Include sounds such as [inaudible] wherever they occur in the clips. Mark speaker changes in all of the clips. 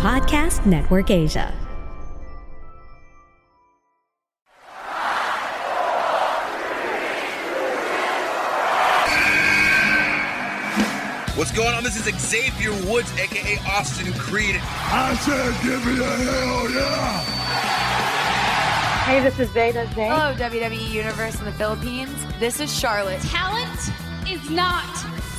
Speaker 1: Podcast Network Asia.
Speaker 2: What's going on? This is Xavier Woods, aka Austin Creed.
Speaker 3: I said, give me a hell yeah!
Speaker 4: Hey, this is Zeta Zay.
Speaker 5: Hello, WWE Universe in the Philippines. This is Charlotte.
Speaker 6: Talent is not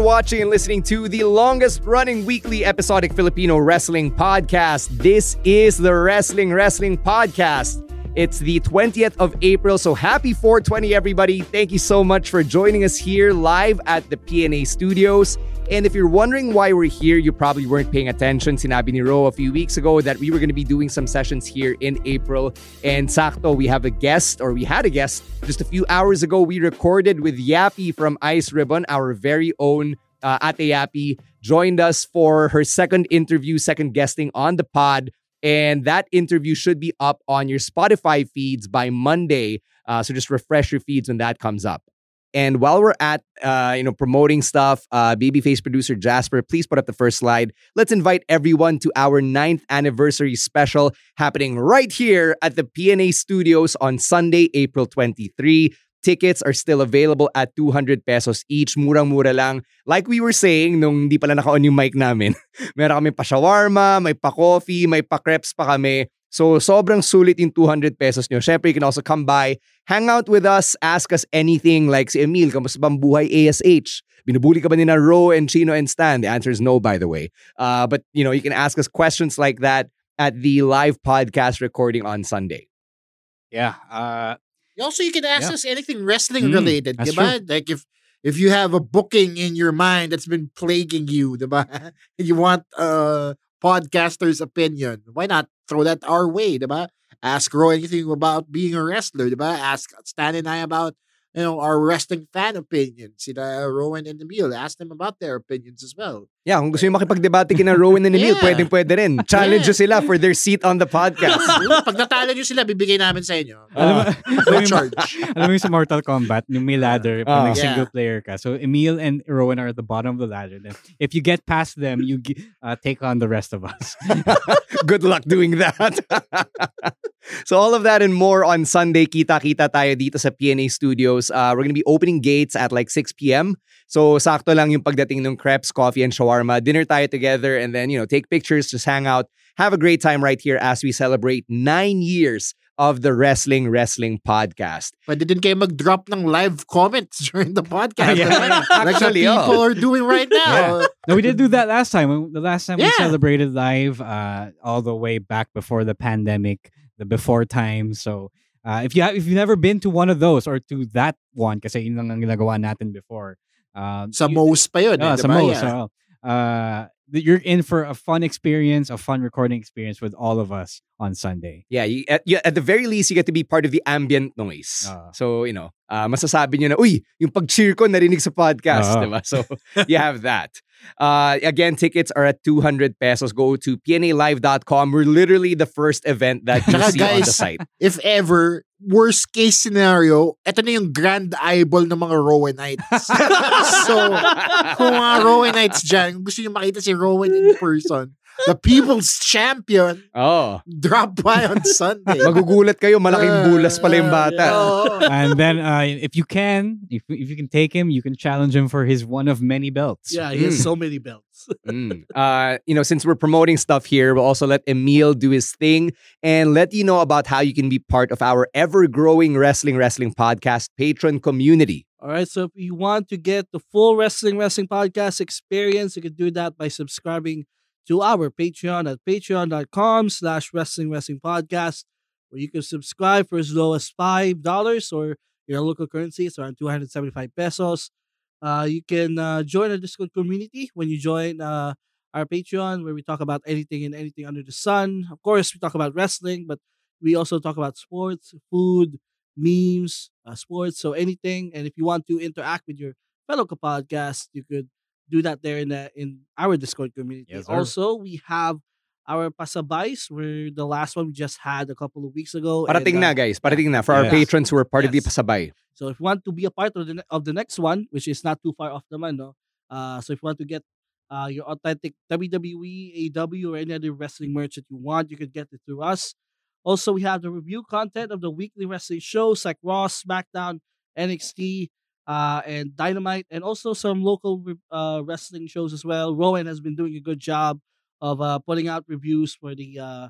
Speaker 7: You're watching and listening to the longest running weekly episodic Filipino wrestling podcast. This is the Wrestling Wrestling Podcast. It's the 20th of April, so happy 420, everybody. Thank you so much for joining us here live at the PNA studios. And if you're wondering why we're here, you probably weren't paying attention. Sinabi ni Ro a few weeks ago that we were going to be doing some sessions here in April. And sakto, we have a guest, or we had a guest just a few hours ago. We recorded with Yappy from Ice Ribbon, our very own uh, Ate Yappy, joined us for her second interview, second guesting on the pod. And that interview should be up on your Spotify feeds by Monday. Uh, so just refresh your feeds when that comes up. And while we're at uh, you know promoting stuff, uh, Babyface producer Jasper, please put up the first slide. Let's invite everyone to our ninth anniversary special happening right here at the PNA Studios on Sunday, April 23. Tickets are still available at 200 pesos each. Murang-mura lang. Like we were saying nung hindi pala naka-on yung mic namin, [laughs] meron kami pa shawarma, may pa coffee, may pa crepes pa kami. So sobrang sulit yung 200 pesos nyo. Siyempre, you can also come by, hang out with us, ask us anything like si Emil, kamusta bang buhay ASH? Binubuli ka ba ni na Ro and Chino and Stan? The answer is no, by the way. Uh, but, you know, you can ask us questions like that at the live podcast recording on Sunday.
Speaker 8: Yeah. Uh,
Speaker 9: also, you can ask
Speaker 8: Yeah.
Speaker 9: us anything wrestling
Speaker 8: Mm,
Speaker 9: related? Like if if you have a booking in your mind that's been plaguing you, diba? And [laughs] you want a podcaster's opinion, why not throw that our way, diba? Ask Ro anything about being a wrestler, diba? Ask Stan and I about you know our wrestling fan opinions. Sila Rowan and Emil, ask them about their opinions as well.
Speaker 7: Yeah, kung gusto nyo makipagdebate kina Rowan and [laughs] Emil,
Speaker 9: Yeah.
Speaker 7: pwedeng pwede rin. Challenge nyo sila for their seat on the podcast. [laughs]
Speaker 9: Pag natalo nyo sila, bibigay namin sa inyo.
Speaker 8: alam mo,
Speaker 9: no
Speaker 8: alam mo yung-
Speaker 9: charge. [laughs]
Speaker 8: alam mo yung sa Mortal Kombat, yung may ladder, pag
Speaker 7: Ah.
Speaker 8: nag-single
Speaker 9: Yeah.
Speaker 8: player ka. So, Emil and Rowan are at the bottom of the ladder. Then, if you get past them, you uh, take on the rest of us.
Speaker 7: Good luck doing that. So all of that and more on Sunday. Kita-kita tayo dito sa PNA Studios. Uh, we're gonna be opening gates at like 6 p.m. So sakto lang yung pagdating ng crepes, coffee, and shawarma. Dinner tayo together and then, you know, take pictures, just hang out. Have a great time right here as we celebrate nine years of the Wrestling Wrestling Podcast.
Speaker 9: Pwede din kayo mag-drop ng live comments [laughs] during the podcast.
Speaker 7: Yeah.
Speaker 9: diba? like the
Speaker 7: Actually, oh.
Speaker 9: people are doing right [laughs] now.
Speaker 8: no, we did do that last time. The last time we celebrated live, uh, all the way back before the pandemic, the before time. So, uh, if you have, if you've never been to one of those or to that one, kasi yun lang ang ginagawa natin before. Uh,
Speaker 9: Sa
Speaker 8: you-
Speaker 9: Mo's pa yun.
Speaker 8: Ah,
Speaker 9: eh,
Speaker 8: sa
Speaker 9: diba?
Speaker 8: Mo's,
Speaker 9: Yeah.
Speaker 8: oo. Uh, you're in for a fun experience, a fun recording experience with all of us on Sunday.
Speaker 7: Yeah, you, at, you, at the very least, you get to be part of the ambient noise.
Speaker 8: Ah.
Speaker 7: so, you know, uh, masasabi nyo na, uy, yung pag-cheer ko narinig sa podcast,
Speaker 8: Ah.
Speaker 7: diba? So, you have that. Uh, again, tickets are at 200 pesos. Go to pnalive.com. We're literally the first event that you
Speaker 9: Tsaka
Speaker 7: see on the
Speaker 9: guys,
Speaker 7: site.
Speaker 9: if ever, worst case scenario, ito na yung grand eyeball ng mga Rowanites. [laughs] so, kung mga Rowanites dyan, kung gusto nyo makita si Rowan in person, the people's champion
Speaker 7: Oh.
Speaker 9: dropped by on [laughs] Sunday.
Speaker 7: Magugulat kayo, malaking bulas pala yung bata.
Speaker 8: And then uh, if you can, if if you can take him, you can challenge him for his one of many belts.
Speaker 10: Yeah, he has
Speaker 7: Mm.
Speaker 10: so many belts. [laughs]
Speaker 7: Mm. Uh, you know, since we're promoting stuff here, we'll also let Emil do his thing and let you know about how you can be part of our ever-growing Wrestling Wrestling Podcast patron community.
Speaker 10: All right, so if you want to get the full Wrestling Wrestling Podcast experience, you can do that by subscribing to our Patreon at patreon.com slash wrestling wrestling podcast, where you can subscribe for as low as $5 or your local currency, it's around 275 pesos. Uh, you can uh, join our Discord community when you join uh, our Patreon, where we talk about anything and anything under the sun. Of course, we talk about wrestling, but we also talk about sports, food, memes, uh, sports, so anything. And if you want to interact with your fellow podcast, you could do that there in the, in our Discord community.
Speaker 8: Yes,
Speaker 10: also, we have our pasabays, where the last one we just had a couple of weeks ago.
Speaker 7: Parating
Speaker 10: and,
Speaker 7: na,
Speaker 10: uh,
Speaker 7: guys. Parating na for our
Speaker 8: Yes.
Speaker 7: patrons who are part of the
Speaker 10: Yes.
Speaker 7: Pasabay.
Speaker 10: So if you want to be a part of the of the next one, which is not too far off naman, no? Uh, so if you want to get uh, your authentic WWE, AW, or any other wrestling merch that you want, you can get it through us. Also, we have the review content of the weekly wrestling shows like Raw, SmackDown, NXT, uh, and Dynamite, and also some local uh, wrestling shows as well. Rowan has been doing a good job of uh, putting out reviews for the uh,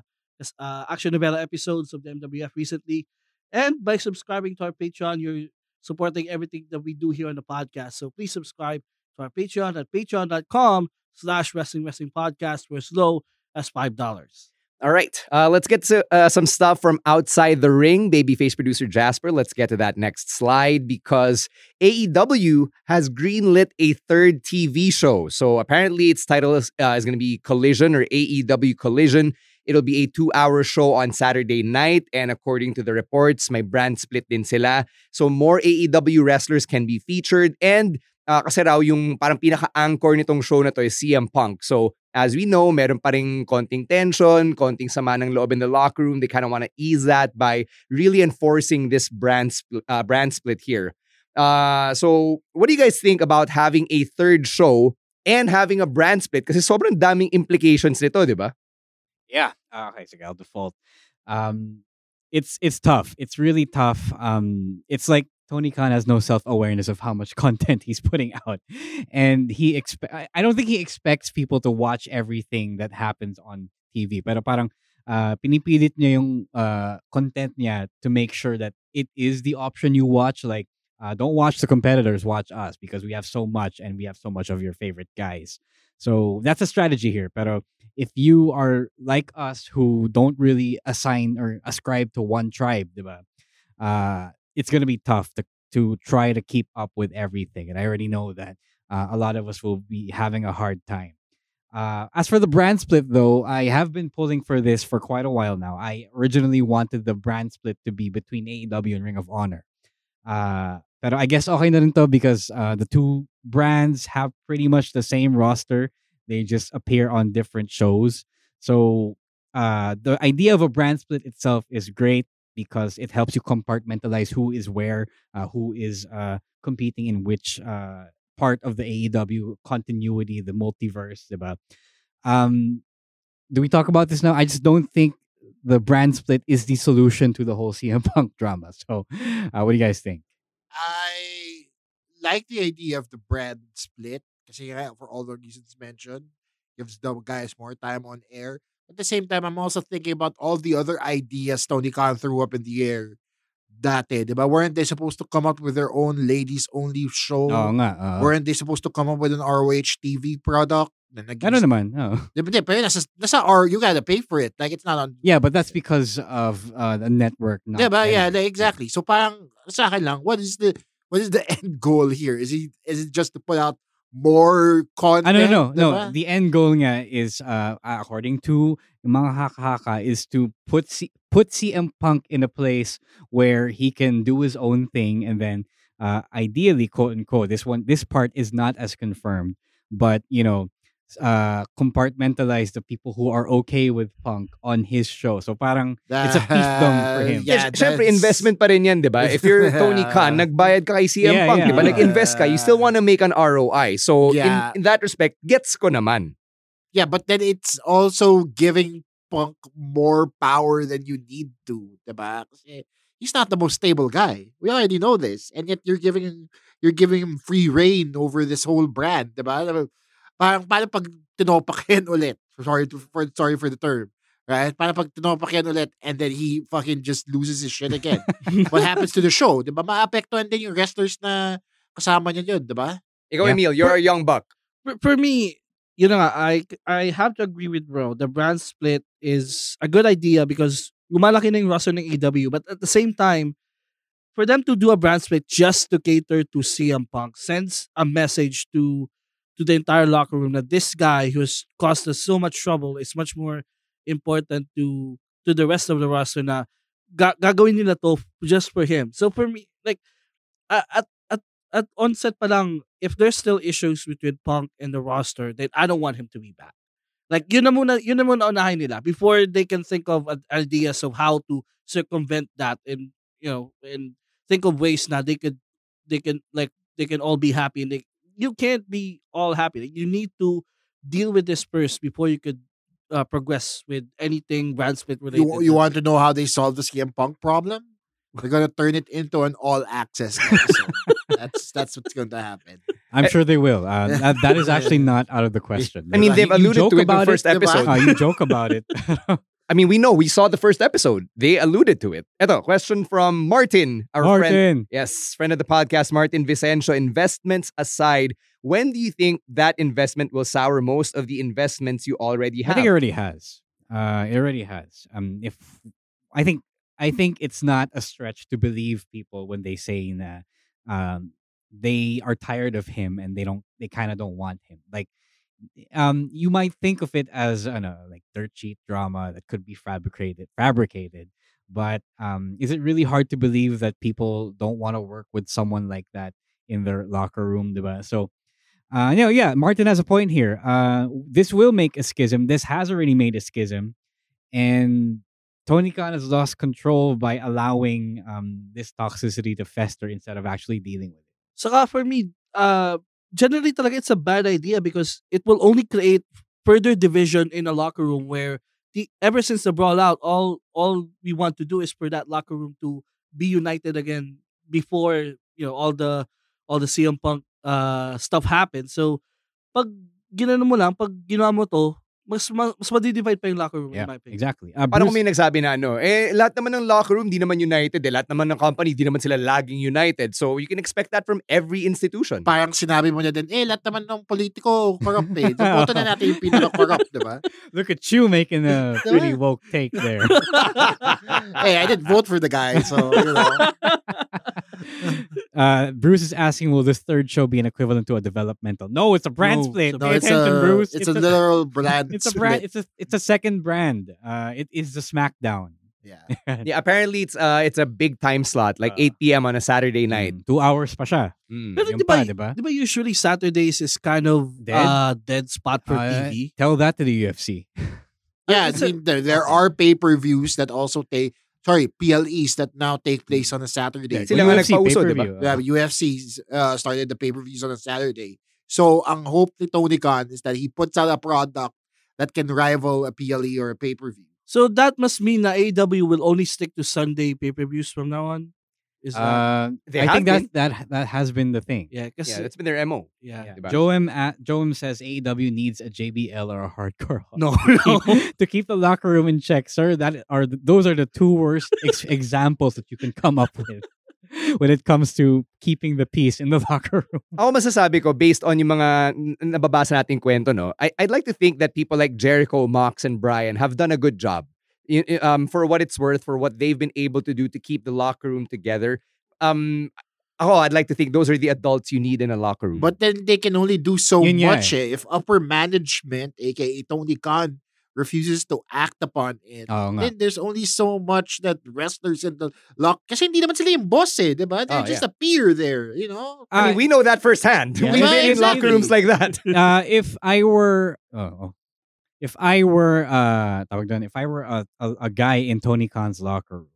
Speaker 10: uh, action novella episodes of the MWF recently. And by subscribing to our Patreon, you're supporting everything that we do here on the podcast. So please subscribe to our Patreon at patreon.com slash wrestling wrestling podcast for as low as $5.
Speaker 7: All right, uh, let's get to uh, some stuff from outside the ring. Babyface producer Jasper, let's get to that next slide because AEW has greenlit a third TV show. So apparently, its title is, uh, is going to be Collision or AEW Collision. It'll be a two-hour show on Saturday night, and according to the reports, my brand split din sila. So more AEW wrestlers can be featured, and uh, kasi raw yung parang pinaka-anchor nitong show na to is CM Punk. So as we know, meron pa rin konting tension, konting sama ng loob in the locker room. They kind of want to ease that by really enforcing this brand spl- uh, brand split here. Uh, so what do you guys think about having a third show and having a brand split? Kasi sobrang daming implications nito, di ba?
Speaker 8: Yeah. Ah, okay, sige, I'll default. Um, it's it's tough. It's really tough. Um, it's like Tony Khan has no self awareness of how much [laughs] content he's putting out, and he expect. I don't think he expects people to watch everything that happens on TV. Pero parang uh, pinipilit niya yung uh, content niya to make sure that it is the option you watch. Like, uh, don't watch the competitors, watch us because we have so much and we have so much of your favorite guys. So that's a strategy here. Pero if you are like us who don't really assign or ascribe to one tribe, diba? Uh, it's gonna be tough to to try to keep up with everything. And I already know that uh, a lot of us will be having a hard time. Uh, as for the brand split, though, I have been pulling for this for quite a while now. I originally wanted the brand split to be between AEW and Ring of Honor. Uh, pero I guess okay na rin to because uh, the two brands have pretty much the same roster. They just appear on different shows. So uh, the idea of a brand split itself is great because it helps you compartmentalize who is where, uh, who is uh, competing in which uh, part of the AEW continuity, the multiverse, diba? Um, do we talk about this now? I just don't think the brand split is the solution to the whole [laughs] CM Punk drama. So, uh, what do you guys think?
Speaker 9: I like the idea of the brand split for all the reasons mentioned, gives the guys more time on air. At the same time, I'm also thinking about all the other ideas Tony Khan threw up in the air dati, di ba? Weren't they supposed to come up with their own ladies only show?
Speaker 8: Oo nga, oo.
Speaker 9: Weren't they supposed to come up with an ROH TV product? Na naging-
Speaker 8: Ano naman? Oh.
Speaker 9: Di ba? Di, pero nasa, nasa R, you gotta pay for it. Like, it's not on
Speaker 8: Yeah, but that's because of uh, the network. Not
Speaker 9: Yeah, but yeah, like, exactly. So parang sa akin lang, what is the what is the [laughs] end goal here? Is he is it just to put out more content?
Speaker 8: I don't know. No,
Speaker 9: diba?
Speaker 8: the end goal nga is, uh, according to mga haka-haka, is to put C- put CM Punk in a place where he can do his own thing, and then uh, ideally, quote unquote, this one, this part is not as confirmed, but you know, uh, compartmentalize the people who are okay with Punk on his show. So parang it's a fiefdom for him.
Speaker 7: Yeah, Siyempre, investment pa rin yan, di ba? If you're [laughs] Tony Khan, nagbayad ka kay CM
Speaker 8: Yeah,
Speaker 7: Punk,
Speaker 8: yeah.
Speaker 7: di ba? Nag-invest ka, you still want to make an ROI. So,
Speaker 9: Yeah.
Speaker 7: in, in that respect, gets ko naman.
Speaker 9: Yeah, but then it's also giving Punk more power than you need to, diba? Kasi he's not the most stable guy. We already know this, and yet you're giving him, you're giving him free reign over this whole brand, diba? Parang paano pag tinopak [laughs] yan ulit? Sorry to, for sorry for the term. Right? Paano pag tinopak yan ulit and then he fucking just loses his shit again? what [laughs] happens to the show? Diba? Maapektuhan din yung wrestlers na kasama niya yun, diba?
Speaker 7: Ikaw, Emil, you're a young buck.
Speaker 10: For, for me, you know, I I have to agree with bro. The brand split is a good idea because lumalaki na yung roster ng AW. But at the same time, for them to do a brand split just to cater to CM Punk sends a message to to the entire locker room that this guy who has caused us so much trouble is much more important to to the rest of the roster na ga- gagawin nila to just for him. So for me, like at at at onset pa lang, if there's still issues between Punk and the roster, then I don't want him to be back. Like yun na muna, yun na muna unahin nila before they can think of ideas of how to circumvent that and you know and think of ways na they could they can like they can all be happy and they, you can't be all happy. Like, you need to deal with this first before you could uh, progress with anything brand split related.
Speaker 9: You, you want to know how they solve the CM Punk problem? They're gonna turn it into an all access episode. that's that's what's going to happen.
Speaker 8: I'm sure they will. Uh, [laughs] that, that is actually not out of the question.
Speaker 7: I mean, they've alluded to it in the first episode.
Speaker 8: Uh, [laughs] you joke about it. [laughs]
Speaker 7: I mean, we know we saw the first episode. They alluded to it. Eto, question from Martin, our friend. Yes, friend of the podcast, Martin Vicencio. Investments aside, when do you think that investment will sour most of the investments you already have?
Speaker 8: I think it already has. Uh, it already has. Um, if I think I think it's not a stretch to believe people when they say that um they are tired of him and they don't they kind of don't want him. Like um you might think of it as I know like dirt sheet drama that could be fabricated fabricated but um is it really hard to believe that people don't want to work with someone like that in their locker room so uh, know, yeah, Martin has a point here. Uh, this will make a schism. This has already made a schism, and Tony Khan has lost control by allowing um, this toxicity to fester instead of actually dealing with it.
Speaker 10: Saka for me, uh, generally talaga it's a bad idea because it will only create further division in a locker room where the ever since the brawl out, all all we want to do is for that locker room to be united again before you know all the all the CM Punk uh, stuff happens. So pag ginano mo lang, pag ginawa mo to, mas mas, mas madidivide pa yung locker room in my opinion.
Speaker 8: Exactly. Uh,
Speaker 7: Parang
Speaker 8: Bruce-
Speaker 7: kung may nagsabi na ano, eh, lahat naman ng locker room, di naman united. Eh. Lahat naman ng company, di naman sila laging united. So, you can expect that from every institution.
Speaker 9: Parang sinabi mo niya din, eh, lahat naman ng politiko corrupt eh. [laughs] So, boto na natin yung pinaka-corrupt, di ba? [laughs]
Speaker 8: Look at you making a pretty woke take there. [laughs]
Speaker 9: hey, I didn't vote for the guy, so, you know. [laughs]
Speaker 8: uh, Bruce is asking, will this third show be an equivalent to a developmental? No, it's a brand
Speaker 10: No,
Speaker 8: split.
Speaker 9: No,
Speaker 8: Pay
Speaker 9: it's
Speaker 8: attention,
Speaker 9: a,
Speaker 8: Bruce.
Speaker 9: it's, a, literal [laughs] brand
Speaker 8: It's a brand. It's a it's a second brand. Uh, it is the SmackDown.
Speaker 9: Yeah. [laughs]
Speaker 7: Yeah, apparently it's uh it's a big time slot, like 8 p.m. on a Saturday night.
Speaker 8: Two hours pa siya.
Speaker 7: Mm.
Speaker 10: Pero
Speaker 8: Yun
Speaker 10: di ba,
Speaker 8: pa, di ba?
Speaker 10: usually Saturdays is kind of
Speaker 8: Dead?
Speaker 10: uh, dead spot for
Speaker 8: Uh,
Speaker 10: TV?
Speaker 8: Tell that to the UFC.
Speaker 9: Yeah, I
Speaker 10: It's
Speaker 9: mean, there, there are pay-per-views that also take, sorry, PLEs that now take place on a Saturday.
Speaker 7: Sila nga
Speaker 8: UFC
Speaker 7: nagpauso, di ba?
Speaker 8: pay-per-view.
Speaker 9: Yeah, UFC uh, started the pay-per-views on a Saturday. So, ang hope ni Tony Khan is that he puts out a product that can rival a PLE or a pay-per-view.
Speaker 10: So that must mean that AW will only stick to Sunday pay-per-views from now on. Is that
Speaker 8: Uh,
Speaker 7: They
Speaker 8: I think that
Speaker 7: been.
Speaker 8: that that has been the thing.
Speaker 10: yeah? Kasi,
Speaker 7: Yeah, that's been their MO.
Speaker 10: yeah.
Speaker 8: Yeah.
Speaker 7: Diba?
Speaker 8: Joem at, Joem says AEW needs a JBL or a hardcore Holly
Speaker 10: No,
Speaker 8: to [laughs]
Speaker 10: no.
Speaker 8: keep, [laughs] to keep the locker room in check, sir. That are those are the two worst ex- [laughs] examples that you can come up with when it comes to keeping the peace in the locker room.
Speaker 7: Ako masasabi ko, based on yung mga n- nababasa nating kwento, no, I, I'd like to think that people like Jericho, Mox, and Brian have done a good job. Y- y- um, for what it's worth, for what they've been able to do to keep the locker room together. Um, ako, I'd like to think those are the adults you need in a locker room.
Speaker 9: But then they can only do so
Speaker 8: Yun nga
Speaker 9: much eh. If upper management, aka Tony Khan, refuses to act upon it,
Speaker 8: Oo nga.
Speaker 9: then there's only so much that wrestlers in the lock kasi hindi naman sila yung boss eh, di ba? They're
Speaker 7: Oh,
Speaker 9: just
Speaker 7: yeah.
Speaker 9: a peer there, you know?
Speaker 7: I mean, we know that firsthand.
Speaker 8: Yeah.
Speaker 7: We've
Speaker 9: Diba?
Speaker 7: been in locker rooms like that. [laughs]
Speaker 8: uh, if I were, oh, oh. If I were, uh, if I were a, a, a guy in Tony Khan's locker room,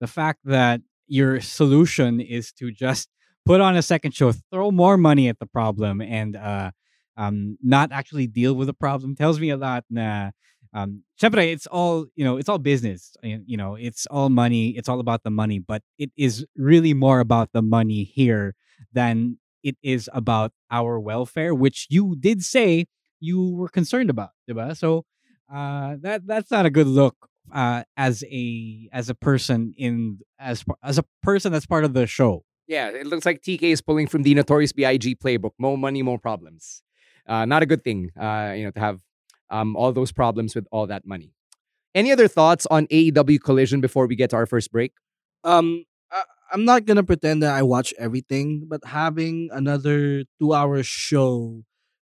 Speaker 8: the fact that your solution is to just put on a second show, throw more money at the problem, and uh, um, not actually deal with the problem tells me a lot. Na, um, it's all you know. It's all business. You know, it's all money. It's all about the money. But it is really more about the money here than it is about our welfare, which you did say you were concerned about, diba? So uh, that that's not a good look uh, as a as a person in as as a person that's part of the show.
Speaker 7: Yeah, it looks like TK is pulling from the Notorious B.I.G. playbook. More money, more problems. Uh, not a good thing, uh, you know, to have um, all those problems with all that money. Any other thoughts on AEW Collision before we get to our first break?
Speaker 10: Um, I, I'm not gonna pretend that I watch everything, but having another two-hour show,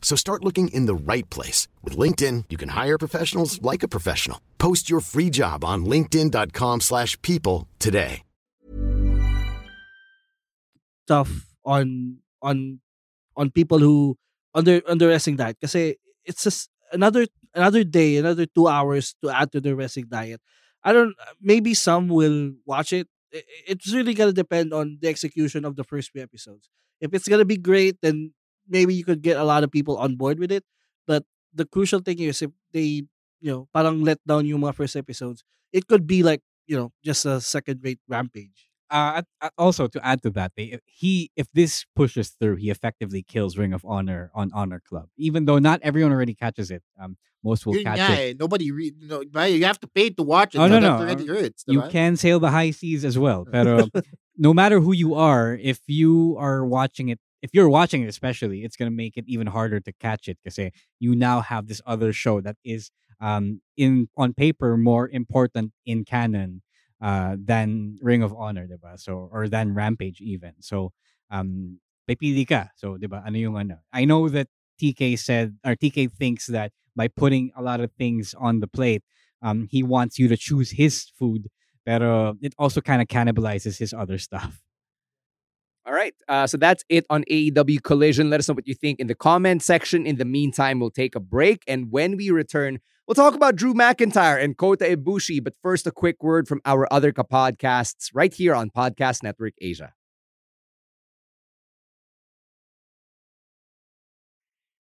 Speaker 11: So start looking in the right place. With LinkedIn, you can hire professionals like a professional. Post your free job on linkedin.com slash people today.
Speaker 10: stuff on on on people who under under diet kasi it's just another another day another two hours to add to the wrestling diet i don't maybe some will watch it it's really gonna depend on the execution of the first few episodes if it's gonna be great then maybe you could get a lot of people on board with it but the crucial thing is if they you know parang let down yung mga first episodes it could be like you know just a second rate rampage
Speaker 8: Uh, at- at- also to add to that, they, he if this pushes through, he effectively kills Ring of Honor on Honor Club. Even though not everyone already catches it, um, most will
Speaker 9: Yun
Speaker 8: catch
Speaker 9: nga
Speaker 8: it.
Speaker 9: eh. Nobody, re- no, you have to pay to watch it.
Speaker 8: Oh no
Speaker 9: so
Speaker 8: no,
Speaker 9: That already
Speaker 8: uh,
Speaker 9: hurts.
Speaker 8: you
Speaker 9: diba?
Speaker 8: can sail the high seas as well. [laughs] Pero no matter who you are, if you are watching it, if you're watching it especially, it's gonna make it even harder to catch it because you now have this other show that is um in on paper more important in canon uh than Ring of Honor, diba? So or than Rampage even. So um pipili ka. So diba? Ano yung ano? I know that TK said or TK thinks that by putting a lot of things on the plate, um, he wants you to choose his food, pero it also kind of cannibalizes his other stuff.
Speaker 7: All right. Uh, so that's it on AEW Collision. Let us know what you think in the comment section. In the meantime, we'll take a break. And when we return, we'll talk about Drew McIntyre and Kota Ibushi. But first, a quick word from our other podcasts right here on Podcast Network Asia.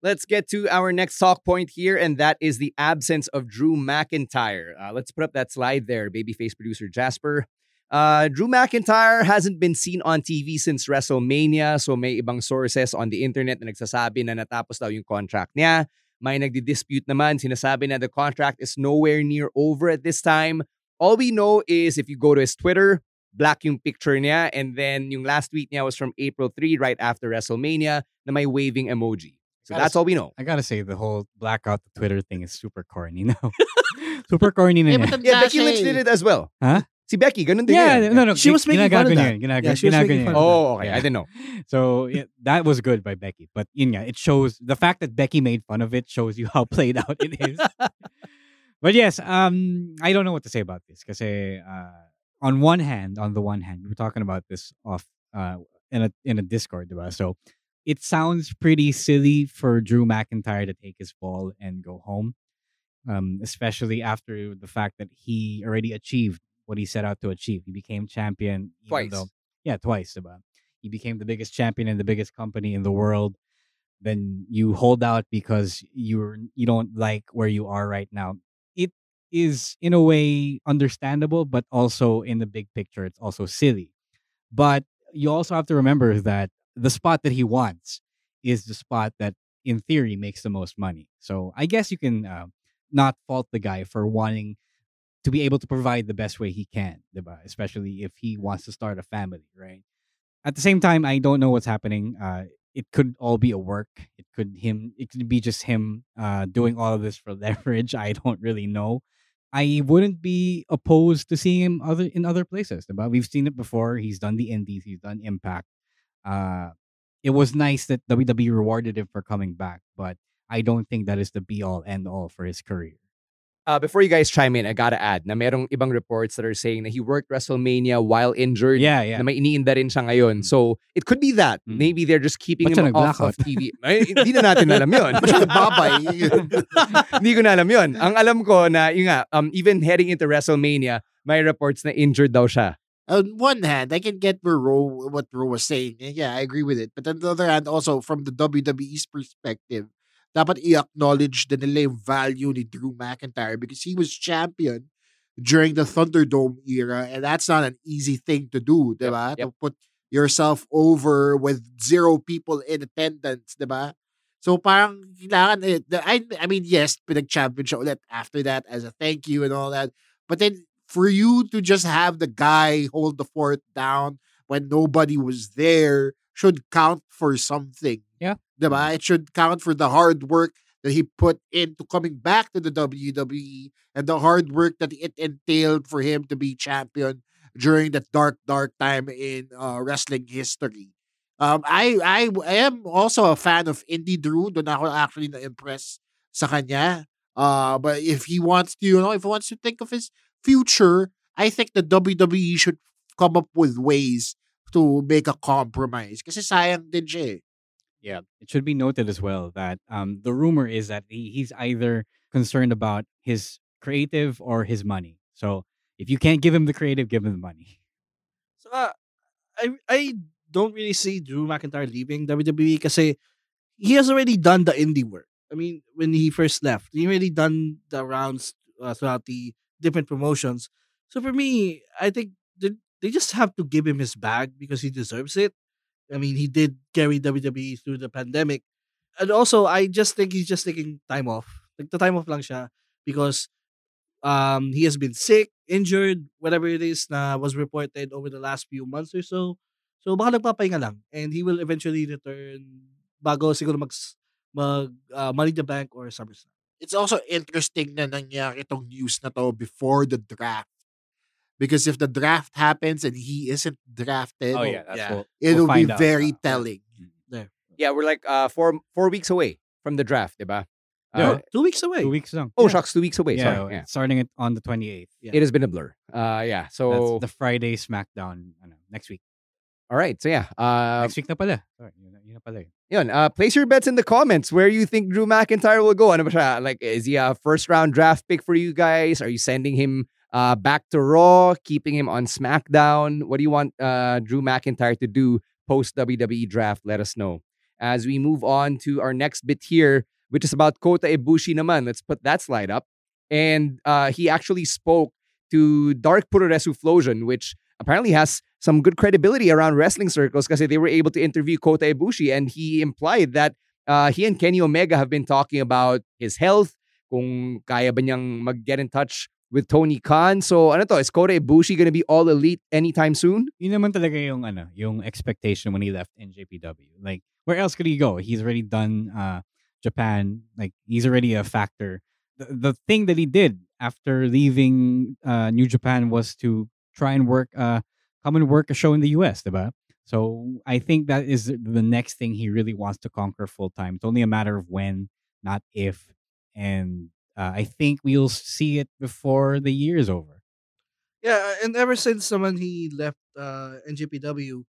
Speaker 7: Let's get to our next talk point here, and that is the absence of Drew McIntyre. Uh, let's put up that slide there, babyface producer Jasper. Uh, Drew McIntyre hasn't been seen on TV since WrestleMania, so may ibang sources on the internet na nagsasabi na natapos daw yung contract niya. May nagdi-dispute naman, sinasabi na the contract is nowhere near over at this time. All we know is if you go to his Twitter, black yung picture niya, and then yung last tweet niya was from April 3, right after WrestleMania, na may waving emoji. So
Speaker 8: Gotta
Speaker 7: that's all we know.
Speaker 8: I gotta say, the whole blackout the Twitter thing is super corny now. [laughs] super corny na
Speaker 9: Eh,
Speaker 8: niya.
Speaker 9: but
Speaker 7: Yeah, Becky
Speaker 9: Dasha
Speaker 7: Lynch did it as well.
Speaker 8: Huh?
Speaker 7: Si Becky, ganun din
Speaker 8: Yeah,
Speaker 7: yan.
Speaker 8: no, no.
Speaker 10: She was making
Speaker 8: ginagago
Speaker 10: fun of that.
Speaker 8: yun, ginagago-
Speaker 10: Yeah, she was
Speaker 8: ginagago
Speaker 10: making fun of that.
Speaker 7: Oh, okay.
Speaker 8: Yeah.
Speaker 7: I didn't know.
Speaker 8: So yeah, that was good by Becky. But yun nga, it shows the fact that Becky made fun of it shows you how [laughs] played out it is. [laughs] but yes, um, I don't know what to say about this because uh, on one hand, on the one hand, we were talking about this off uh in a in a Discord, diba? So it sounds pretty silly for Drew McIntyre to take his fall and go home, um, especially after the fact that he already achieved what he set out to achieve. He became champion
Speaker 7: Twice.
Speaker 8: though- yeah, twice. Diba? He became the biggest champion in the biggest company in the world. Then you hold out because you're you don't like where you are right now. It is in a way understandable, but also in the big picture, it's also silly. But you also have to remember that the spot that he wants is the spot that, in theory, makes the most money. So I guess you can uh, not fault the guy for wanting to be able to provide the best way he can, especially if he wants to start a family, right? At the same time, I don't know what's happening. Uh, it could all be a work. It could him. It could be just him uh, doing all of this for [laughs] leverage. I don't really know. I wouldn't be opposed to seeing him other in other places. But we've seen it before. He's done the Indies. He's done Impact. Uh, it was nice that WWE rewarded him for coming back, but I don't think that is the be all end all for his career.
Speaker 7: Uh, before you guys chime in, I gotta add na merong ibang reports that are saying that he worked WrestleMania while injured.
Speaker 8: Yeah, yeah.
Speaker 7: Na may iniinda rin siya ngayon. So, it could be that. Maybe they're just keeping
Speaker 8: Ba't siya
Speaker 7: him off of? TV. Ay, hindi na natin alam yun.
Speaker 9: Babay. [laughs]
Speaker 7: hindi ko na alam yun. Ang alam ko na, yun nga, um, even heading into WrestleMania, may reports na injured daw siya.
Speaker 9: on one hand, I can get where Ro, what Ro was saying. Yeah, I agree with it. But on the other hand, also from the WWE's perspective, dapat i-acknowledge din nila yung value ni Drew McIntyre because he was champion during the Thunderdome era and that's not an easy thing to do, diba? To put yourself over with zero people in attendance, diba? So parang kailangan, eh, I, I mean, yes, pinag-champion siya ulit after that as a thank you and all that. But then for you to just have the guy hold the fort down when nobody was there should count for something.
Speaker 8: Yeah.
Speaker 9: Diba? It should count for the hard work that he put into coming back to the WWE and the hard work that it entailed for him to be champion during that dark, dark time in uh, wrestling history. Um, I, I I am also a fan of Indie Drew. Doon ako actually na-impress sa kanya. Uh, but if he wants to, you know, if he wants to think of his future, I think the WWE should come up with ways to make a compromise. Kasi sayang din siya eh.
Speaker 8: Yeah, it should be noted as well that um, the rumor is that he, he's either concerned about his creative or his money. So if you can't give him the creative, give him the money.
Speaker 10: So, uh, I I don't really see Drew McIntyre leaving WWE kasi he has already done the indie work. I mean, when he first left, he already done the rounds uh, throughout the different promotions. So for me, I think they, just have to give him his bag because he deserves it. I mean, he did carry WWE through the pandemic. And also, I just think he's just taking time off. Like, the time off lang siya because um, he has been sick, injured, whatever it is na was reported over the last few months or so. So baka nagpapahinga lang and he will eventually return bago siguro mag mag uh, Money the Bank or SummerSlam.
Speaker 9: It's also interesting na nangyari itong news na to before the draft. Because if the draft happens and he isn't drafted,
Speaker 7: Oh, yeah, that's what-
Speaker 9: it'll
Speaker 7: we'll
Speaker 9: be
Speaker 7: find out.
Speaker 9: very telling.
Speaker 10: There.
Speaker 7: Yeah, we're like uh, four four weeks away from the draft, diba?
Speaker 8: Yeah.
Speaker 7: Uh,
Speaker 10: two weeks away.
Speaker 8: Two weeks long.
Speaker 7: Oh, shucks, two weeks away.
Speaker 8: Yeah,
Speaker 7: Sorry. Yeah.
Speaker 8: starting it on the 28th.
Speaker 7: It has been a blur. Uh, yeah. So
Speaker 8: That's the Friday SmackDown ano, next week.
Speaker 7: all right. So yeah. Uh,
Speaker 8: Next week na pala. Sorry, yun, na- yun na pala. yun.
Speaker 7: Yun, uh, place your bets in the comments where you think Drew McIntyre will go. Ano ba siya? Like, is he a first round draft pick for you guys? Are you sending him uh, back to Raw, keeping him on SmackDown? What do you want uh, Drew McIntyre to do post WWE draft? Let us know. As we move on to our next bit here, which is about Kota Ibushi naman. Let's put that slide up. And uh, he actually spoke to Dark Puroresu Flowsion, which apparently has some good credibility around wrestling circles because they were able to interview Kota Ibushi and he implied that uh, he and Kenny Omega have been talking about his health, kung kaya ba niyang mag-get in touch with Tony Khan. So ano to, is Kota Ibushi gonna be all elite anytime soon?
Speaker 8: Yun naman talaga yung ano, yung expectation when he left NJPW. Like, where else could he go? He's already done uh, Japan. Like, he's already a factor. The, the thing that he did after leaving uh, New Japan was to try and work, uh, come and work a show in the US, diba? So I think that is the next thing he really wants to conquer full time. It's only a matter of when, not if. And uh, I think we'll see it before the year is over.
Speaker 10: Yeah, and ever since naman he left uh, NJPW,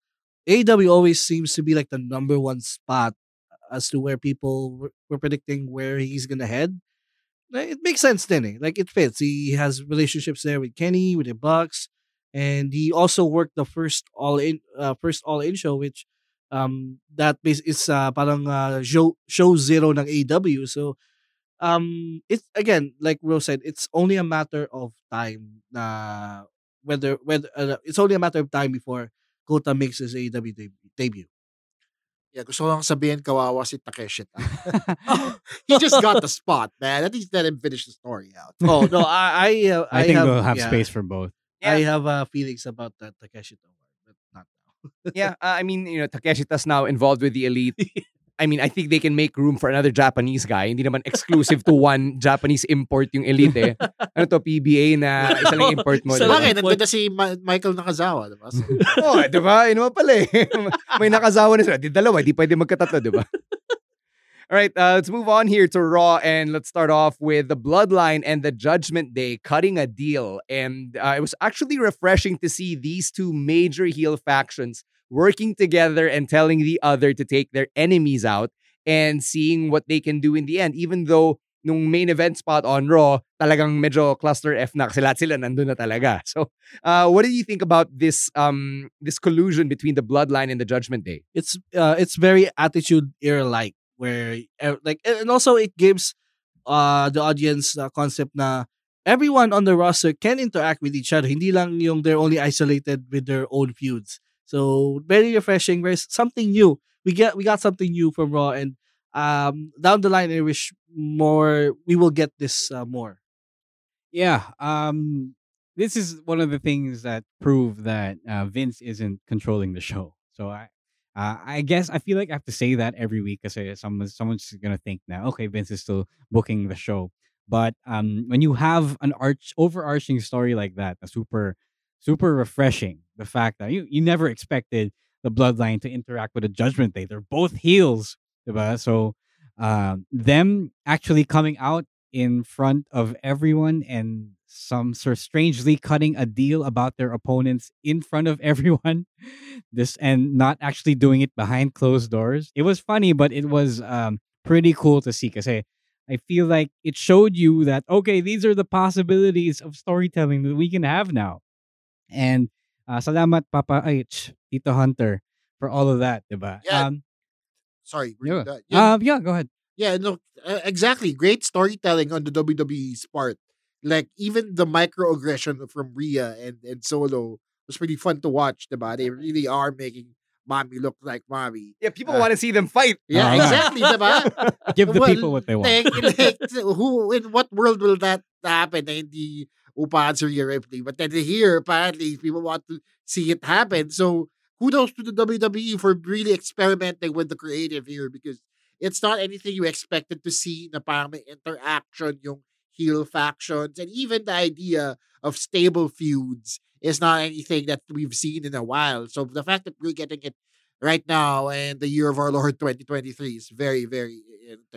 Speaker 10: AEW always seems to be like the number one spot as to where people were, were predicting where he's gonna head. It makes sense then, eh? Like it fits. He has relationships there with Kenny, with the Bucks, and he also worked the first all in uh, first all in show, which um that base is uh, parang uh, show show zero ng AEW. So um it's again like Rose said it's only a matter of time na whether whether uh, it's only a matter of time before Kota makes his AEW deb- debut
Speaker 9: Yeah, gusto ko lang sabihin kawawa si Takeshita. [laughs] [laughs] he just got the spot, man. At least let him finish the story out.
Speaker 10: Oh no, [laughs] I I, uh,
Speaker 8: I,
Speaker 10: I
Speaker 8: think
Speaker 10: have,
Speaker 8: we'll have
Speaker 10: yeah,
Speaker 8: space for both.
Speaker 10: I have uh, feelings about that Takeshi but not now.
Speaker 7: yeah, uh, I mean, you know, Takeshita's now involved with the elite. I mean, I think they can make room for another Japanese guy. Hindi naman exclusive to [laughs] one Japanese import yung elite eh. Ano to, PBA na isa lang import mo.
Speaker 10: Isa
Speaker 7: diba?
Speaker 9: Bakit? Si Ma- Michael Nakazawa, diba? So, [laughs]
Speaker 7: Oo, oh, di ba? Yun naman pala eh. [laughs] May nakasawa na sila. Di dalawa, di pwede magkatatlo, di ba? All right, uh, let's move on here to Raw and let's start off with the Bloodline and the Judgment Day cutting a deal. And uh, it was actually refreshing to see these two major heel factions working together and telling the other to take their enemies out and seeing what they can do in the end. Even though nung main event spot on Raw, talagang medyo cluster F na kasi lahat sila nandun na talaga. [laughs] So, uh, what do you think about this um this collusion between the Bloodline and the Judgment Day?
Speaker 10: it's uh, it's very attitude era like where like and also it gives uh the audience concept na everyone on the roster can interact with each other hindi lang yung they're only isolated with their own feuds so very refreshing very something new we get we got something new from raw and um down the line i wish more we will get this uh, more
Speaker 8: Yeah. Um this is one of the things that prove that uh, Vince isn't controlling the show. So I uh, I guess I feel like I have to say that every week because someone's someone's gonna think now, okay, Vince is still booking the show. But um, when you have an arch overarching story like that, a super super refreshing. The fact that you you never expected the bloodline to interact with the Judgment Day. They're both heels, diba? So um, them actually coming out in front of everyone and some sort of strangely cutting a deal about their opponents in front of [laughs] everyone this and not actually doing it behind closed doors it was funny but it was um, pretty cool to see because hey, i feel like it showed you that okay these are the possibilities of storytelling that we can have now and uh, salamat papa H, tito hunter for all of that diba?
Speaker 9: Yeah.
Speaker 8: um
Speaker 9: sorry. were
Speaker 8: yeah.
Speaker 9: Yeah,
Speaker 8: Um, yeah go ahead
Speaker 9: yeah, no, uh, exactly. Great storytelling on the WWE's part. Like even the microaggression from Rhea and, and Solo was pretty fun to watch. Diba? They really are making mommy look like mommy.
Speaker 7: Yeah, people
Speaker 9: Uh,
Speaker 7: want to see them fight.
Speaker 9: Yeah,
Speaker 8: Oo nga.
Speaker 9: exactly, diba? [laughs]
Speaker 8: give the
Speaker 9: Well,
Speaker 8: people what they want
Speaker 9: Like, like, who in what world will that happen? Na hindi upahan si your Ripley. But then here, apparently, people want to see it happen. So kudos to the WWE for really experimenting with the creative here because it's not anything you expected to see na parang may interaction yung heel factions and even the idea of stable feuds is not anything that we've seen in a while. So the fact that we're getting it right now in the year of our Lord 2023 is very, very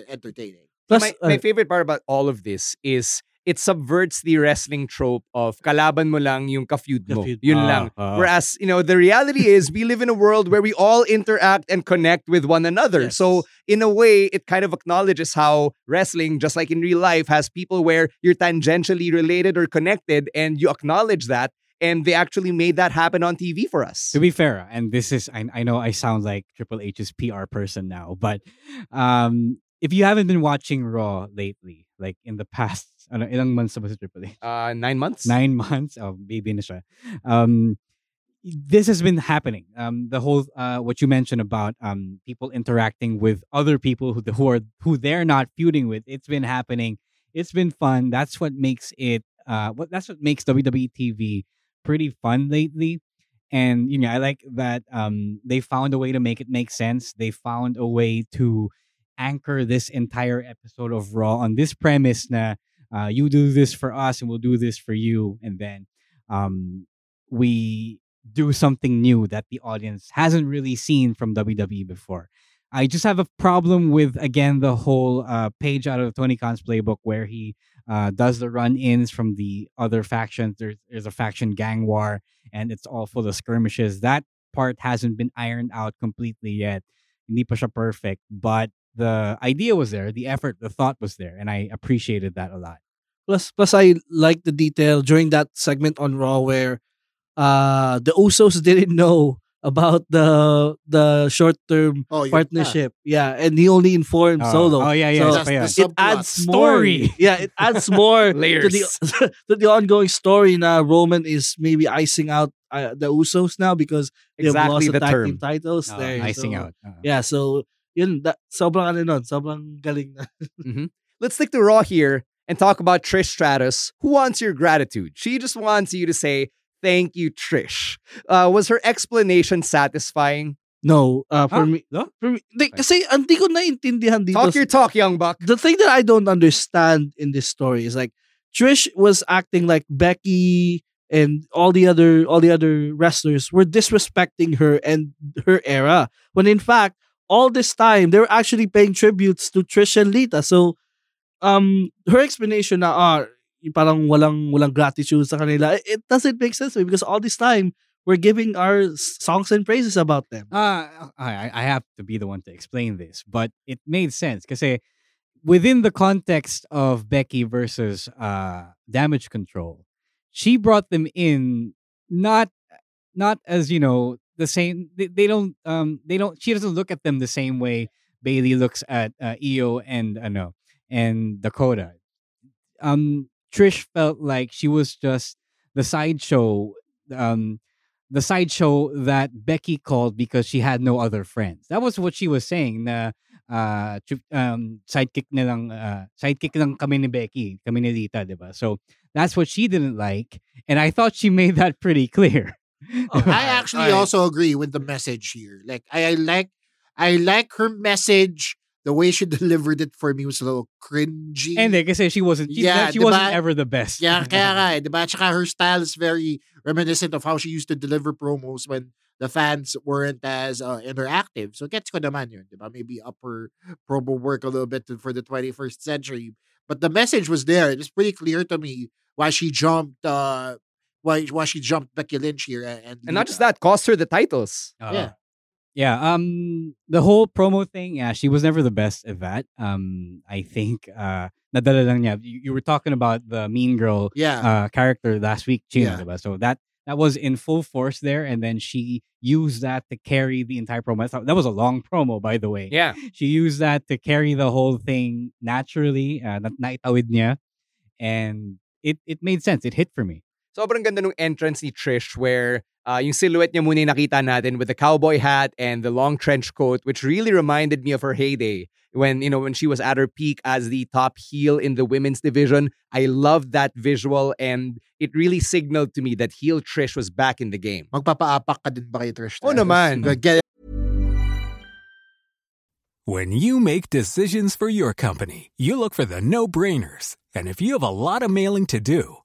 Speaker 9: entertaining.
Speaker 10: plus
Speaker 7: my,
Speaker 10: uh,
Speaker 7: my favorite part about all of this is it subverts the wrestling trope of kalaban mo lang yung ka-feud mo. Yun
Speaker 8: Ah,
Speaker 7: lang.
Speaker 8: ah.
Speaker 7: Whereas, you know, the reality is we live in a world where we all interact and connect with one another.
Speaker 10: Yes.
Speaker 7: So, in a way, it kind of acknowledges how wrestling, just like in real life, has people where you're tangentially related or connected and you acknowledge that. And they actually made that happen on TV for us.
Speaker 8: To be fair, and this is I, I know I sound like Triple H's PR person now, but um if you haven't been watching Raw lately, like in the past [laughs] ano, ilang months ba si Triple H?
Speaker 7: Uh, nine months?
Speaker 8: Nine months? Oh, baby na siya. Um this has been happening. Um the whole uh what you mentioned about um people interacting with other people who who are who they're not feuding with. It's been happening. It's been fun. That's what makes it uh what that's what makes WWE TV pretty fun lately and you know i like that um they found a way to make it make sense they found a way to anchor this entire episode of raw on this premise na uh, you do this for us and we'll do this for you and then um we do something new that the audience hasn't really seen from WWE before. I just have a problem with again the whole uh, page out of Tony Khan's playbook where he uh, does the run-ins from the other factions. There's there's a faction gang war, and it's all full of skirmishes. That part hasn't been ironed out completely yet. Hindi pa perfect, but the idea was there, the effort, the thought was there, and I appreciated that a lot.
Speaker 10: Plus, plus I like the detail during that segment on Raw where uh the Usos [laughs] didn't know about the the short term
Speaker 9: Oh, yun
Speaker 10: partnership. Yeah, and he only informed
Speaker 8: Oh,
Speaker 10: Solo.
Speaker 8: oh, yeah, yeah,
Speaker 10: So
Speaker 8: that's pa
Speaker 9: the
Speaker 10: it
Speaker 9: subplot.
Speaker 10: adds more.
Speaker 8: Story. [laughs]
Speaker 10: Yeah, it adds more [laughs] to
Speaker 7: Layers.
Speaker 10: the to the ongoing story. Now Roman is maybe icing out uh, the Usos now because they have
Speaker 7: Exactly
Speaker 10: lost the
Speaker 7: the
Speaker 10: tag
Speaker 7: term.
Speaker 10: team titles.
Speaker 8: Oh,
Speaker 10: there,
Speaker 8: icing
Speaker 10: so,
Speaker 8: out. Uh,
Speaker 10: Yeah, so yun, that, sobrang ano nun, sobrang galing na. [laughs]
Speaker 7: Let's stick to Raw here and talk about Trish Stratus, who wants your gratitude. She just wants you to say, Thank you, Trish. Uh, was her explanation satisfying?
Speaker 10: No, uh, for
Speaker 8: Huh?
Speaker 10: me,
Speaker 8: No?
Speaker 10: for me, di, kasi hindi ko naintindihan dito.
Speaker 7: Talk your talk, young buck.
Speaker 10: the thing that I don't understand in this story is like Trish was acting like Becky and all the other all the other wrestlers were disrespecting her and her era when in fact all this time they were actually paying tributes to Trish and Lita. So um her explanation na ah parang walang walang gratitude sa kanila it, doesn't make sense to me because all this time we're giving our songs and praises about them.
Speaker 8: Uh, I, I have to be the one to explain this, but it made sense because within the context of Becky versus uh, Damage Control, she brought them in not not as you know the same. They, they don't um they don't. She doesn't look at them the same way Bayley looks at uh, Io and uh, no and Dakota. Um, Trish felt like she was just the sideshow. Um, the sideshow that Becky called because she had no other friends. That was what she was saying na uh, um, sidekick na lang, uh, sidekick lang kami ni Becky, kami ni Lita, di ba? So that's what she didn't like. And I thought she made that pretty clear. [laughs]
Speaker 9: I actually also agree with the message here. Like I, I like I like her message. The way she [laughs] delivered it for me was a little cringy.
Speaker 8: And kasi she wasn't, she,
Speaker 9: Yeah,
Speaker 8: she
Speaker 9: diba?
Speaker 8: wasn't ever the best.
Speaker 9: Yeah, [laughs] kaya nga eh, diba? Tsaka her style is very reminiscent of how she used to deliver promos when the fans weren't as uh, interactive. So gets ko naman yun, diba? Maybe upper promo work a little bit for the 21st century. But the message was there. It was pretty clear to me why she jumped uh why why she jumped Becky Lynch here and
Speaker 7: And not just that, cost her the titles.
Speaker 8: Uh,
Speaker 9: Yeah.
Speaker 8: Yeah, um the whole promo thing, yeah, she was never the best at that. Um I think uh nadala lang niya. You, you were talking about the mean girl
Speaker 9: Yeah.
Speaker 8: uh character last week, Chino,
Speaker 9: Yeah.
Speaker 8: So that that was in full force there and then she used that to carry the entire promo. That was a long promo by the way.
Speaker 7: Yeah.
Speaker 8: She used that to carry the whole thing naturally, uh, na naitawid niya and it it made sense. It hit for me.
Speaker 7: Sobrang ganda nung entrance ni Trish where uh, yung silhouette niya muna yung nakita natin with the cowboy hat and the long trench coat, which really reminded me of her heyday when, you know, when she was at her peak as the top heel in the women's division. I loved that visual and it really signaled to me that heel Trish was back in the game.
Speaker 9: Magpapaapak ka din ba kay Trish?
Speaker 7: Oo
Speaker 9: Stratus?
Speaker 7: naman.
Speaker 12: When you make decisions for your company, you look for the no brainers. And if you have a lot of mailing to do,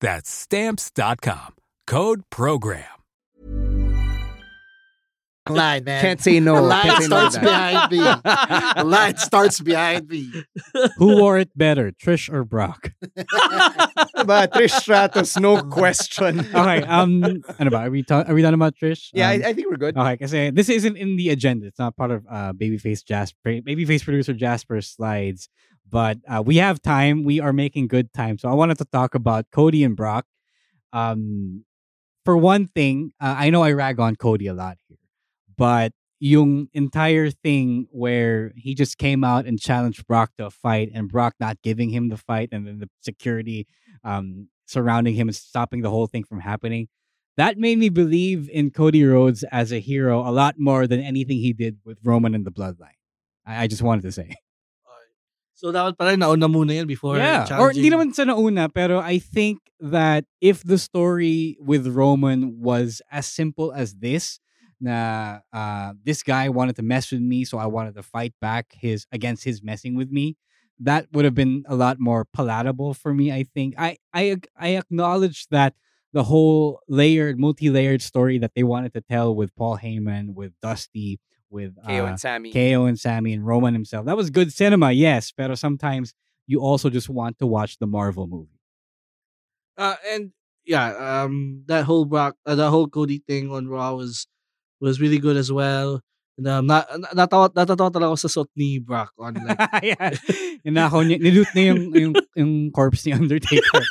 Speaker 12: That's stamps.com. Code program.
Speaker 9: line, man.
Speaker 7: Can't say no.
Speaker 9: The line
Speaker 7: Can't say no
Speaker 9: starts
Speaker 7: that.
Speaker 9: behind me. the line starts behind me.
Speaker 8: Who wore it better, Trish or Brock? [laughs]
Speaker 7: but Trish Stratus, no question. [laughs]
Speaker 8: okay, um, ano ba? Are we, ta- are we done about Trish?
Speaker 7: Yeah, I,
Speaker 8: Um,
Speaker 7: I think we're good.
Speaker 8: Okay, kasi this isn't in the agenda. It's not part of uh, Babyface Jasper, Babyface producer Jasper's slides. But uh, we have time. We are making good time. So I wanted to talk about Cody and Brock. Um, for one thing, uh, I know I rag on Cody a lot here, but yung entire thing where he just came out and challenged Brock to a fight, and Brock not giving him the fight, and then the security um, surrounding him and stopping the whole thing from happening that made me believe in Cody Rhodes as a hero a lot more than anything he did with Roman and the Bloodline. I, I just wanted to say.
Speaker 10: So dapat pala nauna muna yan before
Speaker 8: yeah. Or hindi naman sa nauna, pero I think that if the story with Roman was as simple as this, na uh, this guy wanted to mess with me, so I wanted to fight back his against his messing with me, that would have been a lot more palatable for me. I think I I I acknowledge that the whole layered, multi-layered story that they wanted to tell with Paul Heyman, with Dusty, with
Speaker 7: KO
Speaker 8: uh,
Speaker 7: and Sammy.
Speaker 8: KO and Sammy and Roman himself. That was good cinema, yes. But sometimes you also just want to watch the Marvel movie.
Speaker 10: Uh, and yeah, um, that whole Brock, uh, that whole Cody thing on Raw was was really good as well. And um, na, na- natawa, natatawa talaga ako sa suot ni Brock on like, [laughs]
Speaker 8: yeah. Ninakaw niya, niloot niya yung, yung, yung corpse ni [laughs] Undertaker.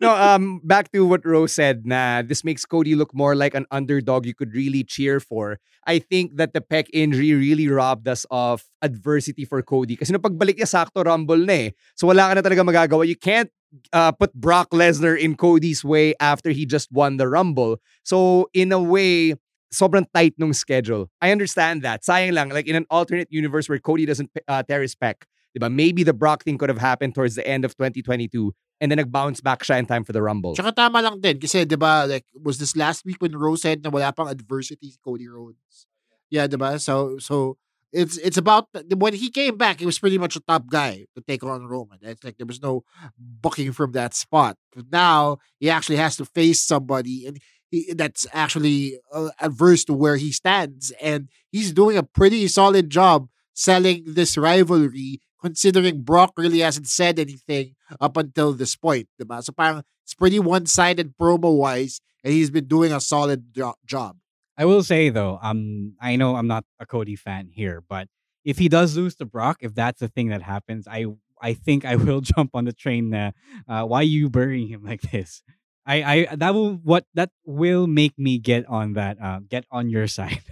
Speaker 7: No, um, back to what Rose said, na this makes Cody look more like an underdog you could really cheer for. I think that the pec injury really robbed us of adversity for Cody. Kasi nung pagbalik niya, sakto rumble na eh. So wala ka na talaga magagawa. You can't uh, put Brock Lesnar in Cody's way after he just won the rumble. So in a way, sobrang tight nung schedule. I understand that. Sayang lang, like in an alternate universe where Cody doesn't uh, tear his pec, maybe the Brock thing could have happened towards the end of 2022 and then nag-bounce back siya in time for the Rumble.
Speaker 9: Tsaka tama lang din. Kasi, di ba, like, was this last week when Rose said na wala pang adversity si Cody Rhodes? Yeah, di ba? So, so, it's it's about, when he came back, he was pretty much a top guy to take on Roman. It's like there was no booking from that spot. But now, he actually has to face somebody and he, that's actually uh, adverse to where he stands. And he's doing a pretty solid job selling this rivalry considering Brock really hasn't said anything up until this point, diba? So parang it's pretty one-sided promo-wise, and he's been doing a solid jo- job.
Speaker 8: I will say though, um, I know I'm not a Cody fan here, but if he does lose to Brock, if that's the thing that happens, I I think I [laughs] will jump on the train. Uh, why are you burying him like this? I, I that will what that will make me get on that uh, get on your [laughs] side.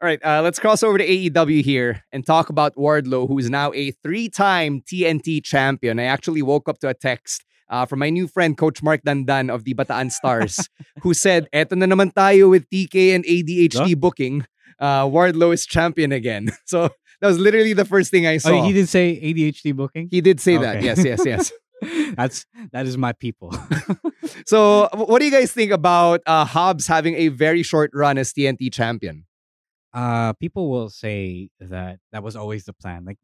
Speaker 7: All right, uh, let's cross over to AEW here and talk about Wardlow, who is now a three-time TNT champion. I actually woke up to a text uh, from my new friend, Coach Mark Dandan of the Bataan Stars, [laughs] who said, "Eto na naman tayo with TK and ADHD booking. Uh, Wardlow is champion again." [laughs] So that was literally the first thing I saw.
Speaker 8: Oh, he did say ADHD booking.
Speaker 7: He did say that. Yes, yes, yes. [laughs]
Speaker 8: That's that is my people.
Speaker 7: so, what do you guys think about uh, Hobbs having a very short run as TNT champion?
Speaker 8: Uh people will say that that was always the plan like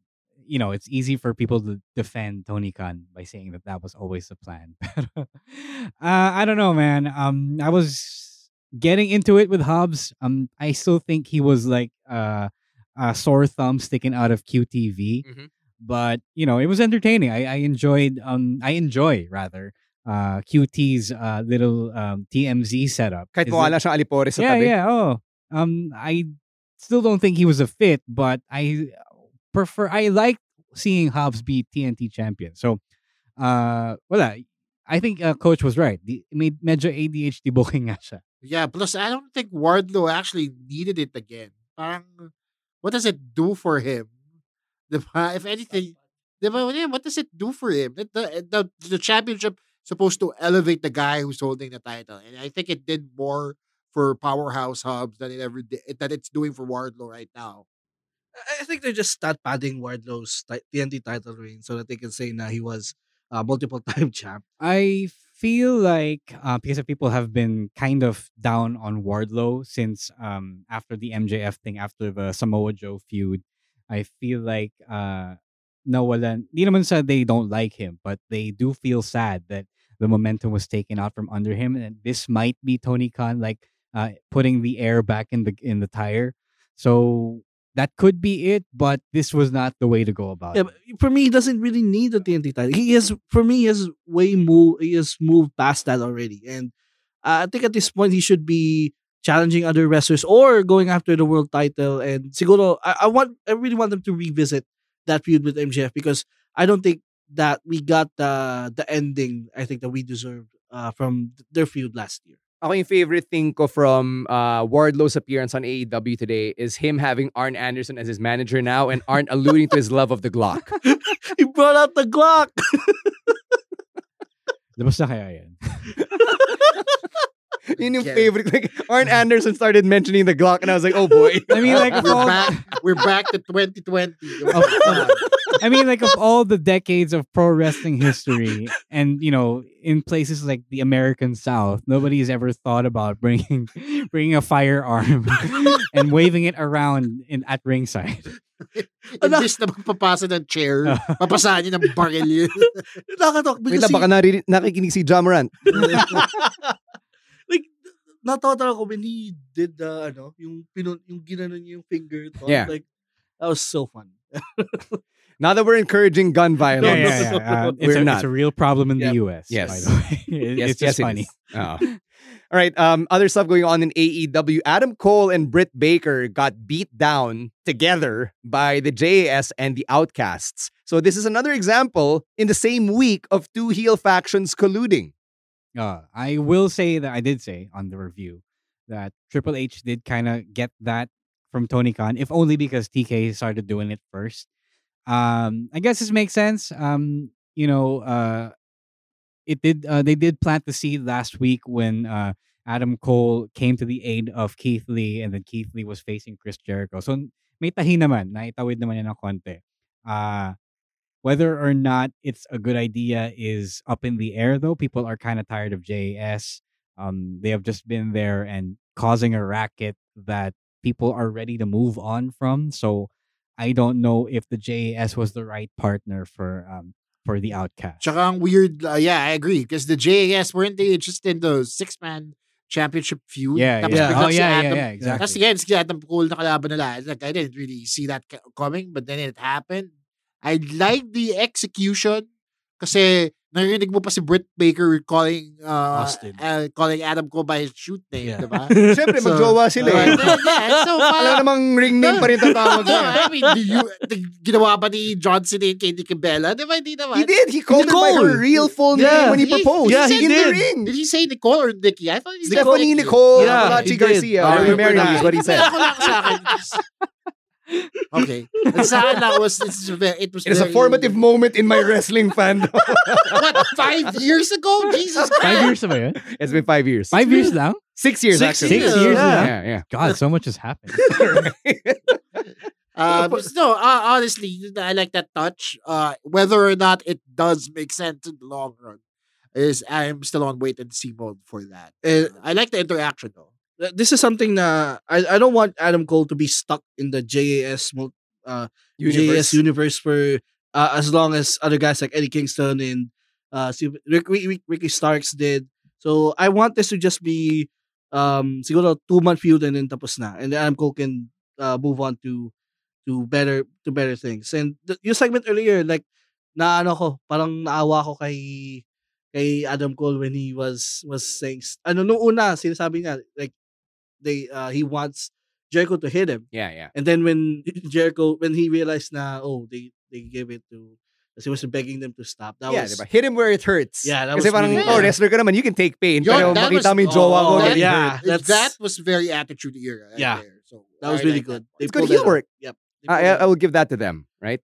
Speaker 8: you know it's easy for people to defend tony khan by saying that that was always the plan [laughs] uh i don't know man um i was getting into it with hobbs um i still think he was like uh a sore thumb sticking out of qtv
Speaker 7: Mhm.
Speaker 8: but you know it was entertaining i i enjoyed um i enjoy rather uh qt's uh little um tmz setup
Speaker 7: Kahit
Speaker 8: Is
Speaker 7: mukha
Speaker 8: it-
Speaker 7: lang siyang alipore sa
Speaker 8: yeah,
Speaker 7: tabi.
Speaker 8: yeah. Oh, um, I still don't think he was a fit, but I prefer. I like seeing Hobbs be TNT champion. So, uh, wala. I think uh, coach was right. The, medyo ADHD booking [laughs] nga siya.
Speaker 9: Yeah, plus I don't think Wardlow actually needed it again. Parang, what does it do for him? [laughs] Diba? If anything, diba, what does it do for him? The, the, the championship supposed to elevate the guy who's holding the title. And I think it did more for Powerhouse Hobbs than it ever did, that it's doing for Wardlow right now.
Speaker 10: I- I think they're just start padding Wardlow's ti- TNT title reign so that they can say na he was uh, multiple [laughs] time champ.
Speaker 8: I feel like uh, because of people have been kind of down on Wardlow since um after the MJF thing, after the Samoa Joe feud. I feel like uh nawalan, di naman sa they don't like him, but they do feel sad that the momentum was taken out from under him, and this might be Tony Khan like uh putting the air back in the in the tire. So that could be it, but this was not the way to go about
Speaker 10: Yeah,
Speaker 8: it.
Speaker 10: for me, he doesn't really need the TNT title. He is, for me, he has way move. He has moved past that already, and uh, I think at this point he should be challenging other wrestlers or going after the world title. And siguro, I, I want, I really want them to revisit that feud with MJF because I don't think that we got the the ending. I think that we deserved uh, from their feud last year.
Speaker 7: Ako yung favorite thing ko from uh, Wardlow's appearance on AEW today is him having Arn Anderson as his manager now and Arn alluding to his love of the Glock. [laughs]
Speaker 10: he brought out the Glock. [laughs]
Speaker 8: Labas na kaya yan? [laughs]
Speaker 7: Yun yung favorite. Like, Arn Anderson started mentioning the Glock, and I was like, oh boy. [laughs]
Speaker 8: I mean, like,
Speaker 9: we're
Speaker 8: all,
Speaker 9: back. We're back to 2020. [laughs]
Speaker 8: of- of- I mean, like of all the decades of pro wrestling history, and you know, in places like the American South, nobody's ever thought about bringing [laughs] bringing a firearm and waving it around in at ringside.
Speaker 9: Imbis na magpapasa ng chair, papasahan niya ng baril yun.
Speaker 10: Nakatalk
Speaker 7: Wait
Speaker 10: because
Speaker 7: lang, baka narinig, nakikinig si
Speaker 10: Ja Morant. Talaga ako when he did the ano, yung pinun yung ginanon niya yung finger to.
Speaker 7: Yeah.
Speaker 10: Like that was so fun. [laughs]
Speaker 7: Now that we're encouraging gun violence,
Speaker 8: Yeah, yeah, yeah. Uh, it's, a, it's a real problem in
Speaker 10: Yep.
Speaker 8: the U.S.
Speaker 7: Yes.
Speaker 8: by the way. [laughs] It-
Speaker 7: yes,
Speaker 8: it's
Speaker 7: yes,
Speaker 8: just
Speaker 7: it
Speaker 8: funny. [laughs]
Speaker 7: Oh. All right. Um, other stuff going on in AEW. Adam Cole and Britt Baker got beat down together by the JAS and the Outcasts. So this is another example in the same week of two heel factions colluding.
Speaker 8: Uh, I will say that I did say on the review that Triple H did kind of get that from Tony Khan, if only because TK started doing it first. Um, I guess this makes sense. Um, you know, uh, it did. Uh, they did plant the seed last week when uh, Adam Cole came to the aid of Keith Lee, and then Keith Lee was facing Chris Jericho. So may tahi naman, naitawid naman yan ng konti. Uh, whether or not it's a good idea is up in the air, though. People are kind of tired of JAS. Um, they have just been there and causing a racket that people are ready to move on from. So I don't know if the JAS was the right partner for um for the outcast.
Speaker 9: Tsaka weird, uh, yeah, I agree. Because the JAS, weren't they just in the six-man championship feud?
Speaker 8: Yeah,
Speaker 9: Tapos
Speaker 8: yeah. Oh,
Speaker 9: si
Speaker 8: yeah, yeah, yeah, exactly.
Speaker 9: Tapos again, si Adam Cole na kalaban nila. Like, I didn't really see that coming, but then it happened. I like the execution kasi narinig mo pa si Britt Baker calling uh,
Speaker 10: Austin.
Speaker 9: uh, calling Adam Cole by his shoot name,
Speaker 10: Yeah.
Speaker 9: di ba? [laughs]
Speaker 7: Siyempre, magjowa sila eh.
Speaker 9: uh, yeah, so [laughs]
Speaker 7: Wala
Speaker 9: parang,
Speaker 7: namang ring name pa rin tatawag [laughs]
Speaker 9: no,
Speaker 7: niya.
Speaker 9: I mean, do you, the- ginawa ba ni John Cena yung kay Nikki Bella? Di ba? Hindi naman.
Speaker 7: He did. He called her by
Speaker 10: Nicole.
Speaker 7: her real full
Speaker 10: Yeah.
Speaker 7: name when he
Speaker 9: He-
Speaker 7: proposed.
Speaker 10: yeah, he
Speaker 7: in the
Speaker 10: did.
Speaker 7: ring.
Speaker 9: Did he say Nicole or Nikki? I thought he said
Speaker 7: Stephanie
Speaker 9: Nikki.
Speaker 7: Nicole
Speaker 10: Yeah,
Speaker 7: Malachi
Speaker 10: he did.
Speaker 7: Garcia. Are you married? Is what he said.
Speaker 9: Ako lang sa akin. Okay. And sa akin lang was, it's ve- it was
Speaker 7: It is a
Speaker 9: very-
Speaker 7: formative moment in my wrestling fandom.
Speaker 9: What, [laughs] five years ago? Jesus Christ!
Speaker 8: Five
Speaker 9: Christ.
Speaker 8: years ba yun?
Speaker 7: it's been five years.
Speaker 8: Five years now?
Speaker 7: Six years,
Speaker 9: Six
Speaker 7: actually.
Speaker 8: Six years
Speaker 10: Yeah.
Speaker 8: now?
Speaker 7: Yeah, yeah.
Speaker 8: God, so much has happened. [laughs]
Speaker 9: Uh, but no, uh, honestly, I like that touch. Uh, whether or not it does make sense in the long run is I'm still on wait and see mode for that.
Speaker 10: Uh,
Speaker 9: I like the interaction though.
Speaker 10: Th- this is something na I, I don't want Adam Cole to be stuck in the JAS uh JAS universe for uh, as long as other guys like Eddie Kingston and uh Rick, Rick, Ricky Starks did. So I want this to just be um siguro two month feud and then tapos na and then Adam Cole can uh, move on to to better to better things. And the, yung segment earlier like na ano ko parang naawa ko kay kay Adam Cole when he was was saying ano nung una sinasabi niya like they uh he wants Jericho to hit him
Speaker 7: Yeah, yeah.
Speaker 10: and then when [laughs] Jericho when he realized na oh they they gave it to kasi he was begging them to stop that
Speaker 7: yeah,
Speaker 10: was
Speaker 7: diba? Hit him where it hurts.
Speaker 10: Yeah, that
Speaker 7: Kasi
Speaker 10: was
Speaker 7: parang,
Speaker 10: really
Speaker 7: oh, wrestler ka naman, you can take pain.
Speaker 9: Yo,
Speaker 7: pero
Speaker 9: that
Speaker 7: makita
Speaker 9: was-
Speaker 7: mo yung jowa ko, getting
Speaker 10: yeah. that's-
Speaker 9: that was very attitude era. Right
Speaker 10: Yeah.
Speaker 9: there. So
Speaker 10: that was really
Speaker 9: like
Speaker 10: good
Speaker 9: that
Speaker 10: They
Speaker 7: It's good
Speaker 10: pulled
Speaker 7: heel
Speaker 10: that off.
Speaker 7: work.
Speaker 10: yep
Speaker 7: I, I, I will give that to them, right?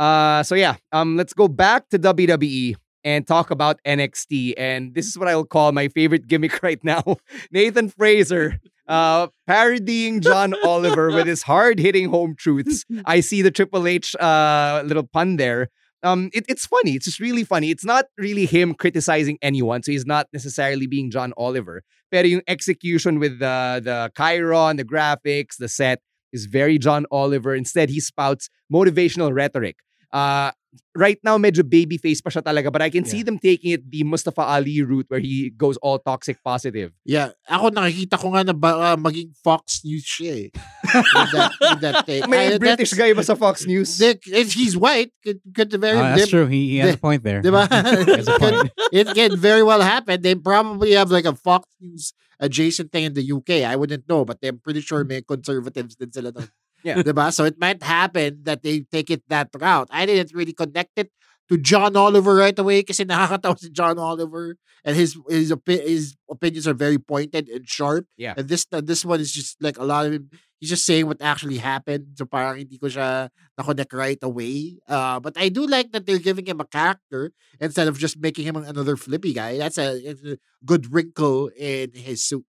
Speaker 7: Uh, so yeah, um, let's go back to WWE and talk about NXT. And this is what I'll call my favorite [laughs] gimmick right now: [laughs] Nathan Frazer uh, parodying John Oliver with his hard-hitting home truths. [laughs] I see the Triple H uh, little pun there. Um, it, it's funny. It's just really funny. It's not really him criticizing anyone, so he's not necessarily being John Oliver. Pero yung execution with the the chyron, the graphics, the set is very John Oliver. Instead, he spouts motivational rhetoric. Uh, right now, medyo babyface pa siya talaga, but I can see
Speaker 8: Yeah.
Speaker 7: them taking it the Mustafa Ali route where he goes all toxic positive.
Speaker 9: Yeah, ako nakikita ko nga na ba, uh, maging Fox News siya eh. with that, with that take.
Speaker 7: May
Speaker 9: I-
Speaker 7: British guy ba sa Fox News?
Speaker 9: Dick, if he's white, could, could very
Speaker 8: Ah, that's
Speaker 9: dim-
Speaker 8: true. He, he has a point there.
Speaker 9: Diba? [laughs] [laughs]
Speaker 8: Point.
Speaker 9: it can very well happen. They probably have like a Fox News adjacent thing in the UK. I wouldn't know, but I'm pretty sure may conservatives din sila doon.
Speaker 7: Yeah.
Speaker 9: Diba? So it might happen that they take it that route. I didn't really connect it to John Oliver right away kasi nakakatawa si John Oliver and his his opi- his opinions are very pointed and sharp.
Speaker 7: Yeah.
Speaker 9: And this uh, this one is just like a lot of him. He's just saying what actually happened. So parang hindi ko siya na-connect right away. Uh, but I do like that they're giving him a character instead of just making him another flippy guy. That's a, a good wrinkle in his suit.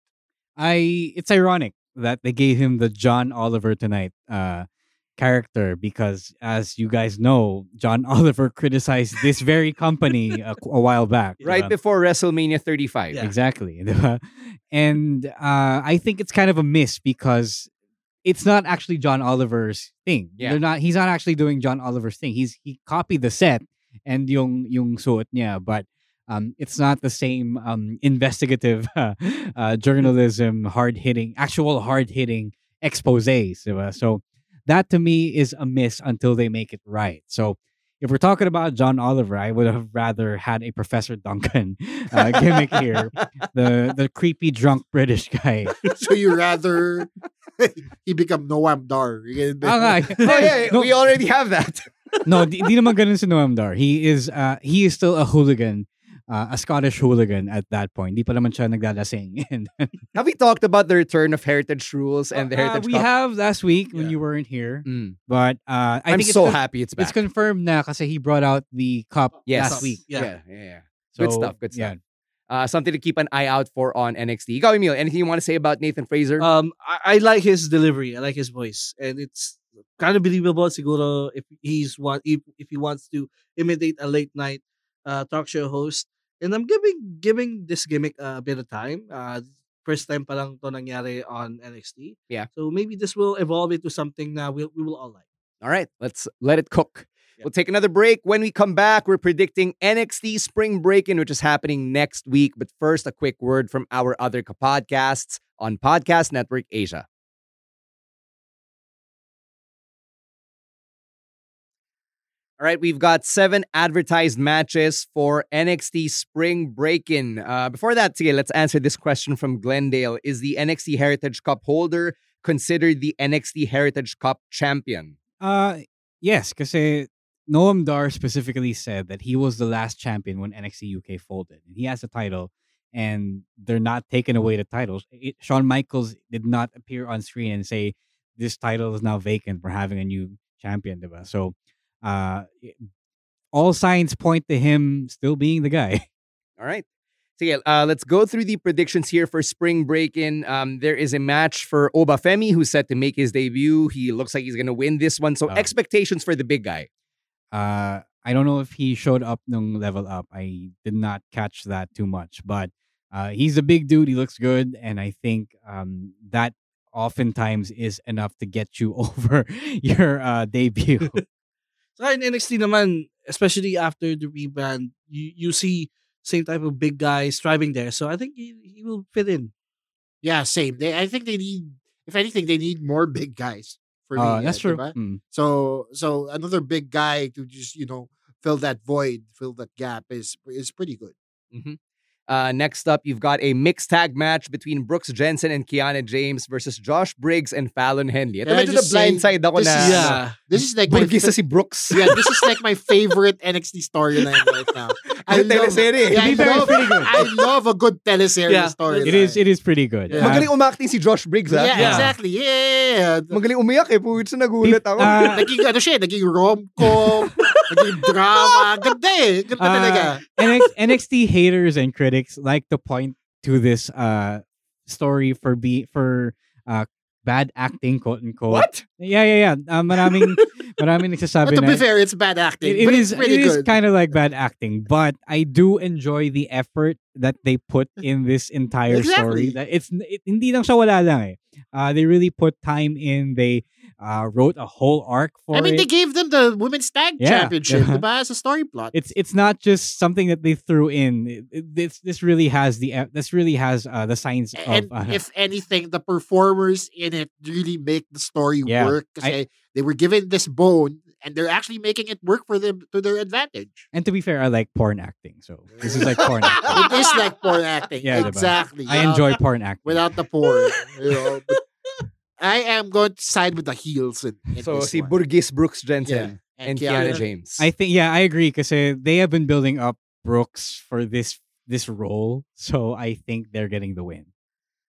Speaker 8: I it's ironic that they gave him the John Oliver tonight uh character because as you guys know, John [laughs] Oliver criticized this very company a, [laughs] a while back.
Speaker 7: Right
Speaker 8: diba?
Speaker 7: before WrestleMania 35.
Speaker 8: Exactly. [laughs] And uh, I think it's kind of a miss because it's not actually John Oliver's thing.
Speaker 7: Yeah.
Speaker 8: They're not he's not actually doing John Oliver's thing. He's he copied the set and yung yung suot niya, but um, it's not the same um, investigative [laughs] uh, uh, journalism, hard hitting, actual hard hitting exposés. diba? So that to me is a miss until they make it right. So if we're talking about John Oliver, I would have rather had a Professor Duncan [laughs] uh, gimmick here, the the creepy drunk British guy. [laughs]
Speaker 9: so you rather he become Noam Dar. You get
Speaker 8: Ah.
Speaker 7: Oh, yeah,
Speaker 8: No.
Speaker 7: we already have that.
Speaker 8: no, di, di naman ganun si Noam Dar. He is uh, he is still a hooligan, uh, a Scottish hooligan at that point. Di pa naman siya nagdalasing. [laughs] And
Speaker 7: Have we talked about the return of heritage rules and the
Speaker 8: Uh,
Speaker 7: heritage
Speaker 8: we
Speaker 7: Cup?
Speaker 8: have last week when you weren't here.
Speaker 7: Mm.
Speaker 8: But uh, I
Speaker 7: I'm
Speaker 8: think
Speaker 7: so
Speaker 8: it's con-
Speaker 7: happy it's back.
Speaker 8: It's confirmed na kasi he brought out the cup
Speaker 7: Yes.
Speaker 8: last week.
Speaker 7: Yeah, yeah, yeah. good
Speaker 8: So,
Speaker 7: stuff, good stuff.
Speaker 8: yeah.
Speaker 7: Uh, something to keep an eye out for on NXT. Ikaw, Emil, anything you want to say about Nathan Frazer?
Speaker 10: Um, I, I like his delivery. I like his voice, and it's kind of believable. Siguro, if he's want if, if he wants to imitate a late night uh, talk show host, and I'm giving giving this gimmick a bit of time. Uh, first time pa lang to nangyari on NXT.
Speaker 7: Yeah.
Speaker 10: So maybe this will evolve into something that we we will all like.
Speaker 7: All right, let's let it cook. We'll take another break. When we come back, we're predicting NXT Spring Break-In, which is happening next week. But first, a quick word from our other podcasts on Podcast Network Asia. All right, we've got seven advertised matches for NXT Spring Break-In. Uh, before that, sige, let's answer this question from Glendale. Is the NXT Heritage Cup holder considered the NXT Heritage Cup champion?
Speaker 8: Uh, yes, because Noam Dar specifically said that he was the last champion when NXT UK folded. He has a title, and they're not taking away the titles. It, Shawn Michaels did not appear on screen and say this title is now vacant. We're having a new champion, diba? So, uh, all signs point to him still being the guy. [laughs]
Speaker 7: All right. So yeah, uh, let's go through the predictions here for spring break-in. Um, there is a match for Oba Femi who's set to make his debut. He looks like he's gonna win this one. So
Speaker 8: Oh.
Speaker 7: expectations for the big guy.
Speaker 8: Uh, I don't know if he showed up nung level up. I did not catch that too much, but uh, he's a big dude. He looks good, and I think um, that oftentimes is enough to get you [laughs] over your uh, debut. [laughs]
Speaker 10: So in NXT naman, especially after the rebrand, you, you see same type of big guys striving there. So I think he, he will fit in.
Speaker 9: Yeah, same. They, I think they need, if anything, they need more big guys. For
Speaker 8: Uh,
Speaker 9: me,
Speaker 8: that's
Speaker 9: uh,
Speaker 8: true. Mm.
Speaker 9: So, so another big guy to just you know fill that void, fill that gap is is pretty good.
Speaker 7: Mhm. Uh, next up, you've got a mixed tag match between Brooks Jensen and Kiana James versus Josh Briggs and Fallon Henley. Ito medyo
Speaker 9: just
Speaker 7: the blind
Speaker 9: say,
Speaker 7: side ako
Speaker 9: this
Speaker 7: na.
Speaker 9: is-
Speaker 7: ano,
Speaker 9: This is like my
Speaker 7: Burgis
Speaker 9: fa-
Speaker 7: si Brooks.
Speaker 9: yeah, this is like my favorite [laughs] NXT storyline right now. I
Speaker 7: Yung
Speaker 9: love,
Speaker 7: teleserye.
Speaker 9: yeah, I,
Speaker 8: To be fair, it's
Speaker 9: love,
Speaker 8: pretty good.
Speaker 9: I love a good teleserye
Speaker 10: Yeah,
Speaker 9: storyline.
Speaker 8: it is. It is pretty good.
Speaker 9: Yeah.
Speaker 7: Magaling umakting si Josh Briggs, ha?
Speaker 9: Yeah, exactly. Yeah, yeah, yeah.
Speaker 7: Magaling umiyak eh. Puwit sa nagulat ako.
Speaker 8: uh, [laughs]
Speaker 9: naging ano siya, naging rom-com, naging drama. [laughs] Ganda eh. Ganda
Speaker 8: Uh,
Speaker 9: talaga.
Speaker 8: NX- NXT haters and critics like to point to this uh story for be for uh bad acting quote unquote.
Speaker 7: What?
Speaker 8: Yeah, yeah, yeah. Uh, maraming [laughs] maraming
Speaker 9: But
Speaker 8: nagsasabi
Speaker 9: to
Speaker 8: na
Speaker 9: be fair, it's bad acting.
Speaker 8: it, it
Speaker 9: but
Speaker 8: is
Speaker 9: it's pretty
Speaker 8: it is
Speaker 9: good.
Speaker 8: kind of like bad acting, but I do enjoy the effort that they put [laughs] in this entire story.
Speaker 9: Exactly.
Speaker 8: That it's it, hindi lang siya wala lang eh. Uh, they really put time in. They uh, wrote a whole arc for
Speaker 9: I mean,
Speaker 8: it.
Speaker 9: they gave them the women's tag
Speaker 8: Yeah.
Speaker 9: championship, diba? As a story plot.
Speaker 8: it's it's not just something that they threw in. It- it- this this really has the e- this really has uh, the signs
Speaker 9: and
Speaker 8: of uh,
Speaker 9: if anything, the performers in it really make the story
Speaker 8: Yeah.
Speaker 9: work. Kasi they were given this bone and they're actually making it work for them to their advantage.
Speaker 8: and to be fair, I like porn acting, so this is like porn [laughs] acting.
Speaker 9: It is like porn acting.
Speaker 8: Yeah, diba?
Speaker 9: exactly.
Speaker 8: I
Speaker 9: Yeah.
Speaker 8: enjoy porn acting.
Speaker 9: without the porn. you know, [laughs] I am going to side with the heels in, in
Speaker 7: So
Speaker 9: see
Speaker 7: si
Speaker 9: one.
Speaker 7: Burgis Brooks Jensen. and Kiana James.
Speaker 8: I think yeah, I agree because uh, they have been building up Brooks for this this role, so I think they're getting the win.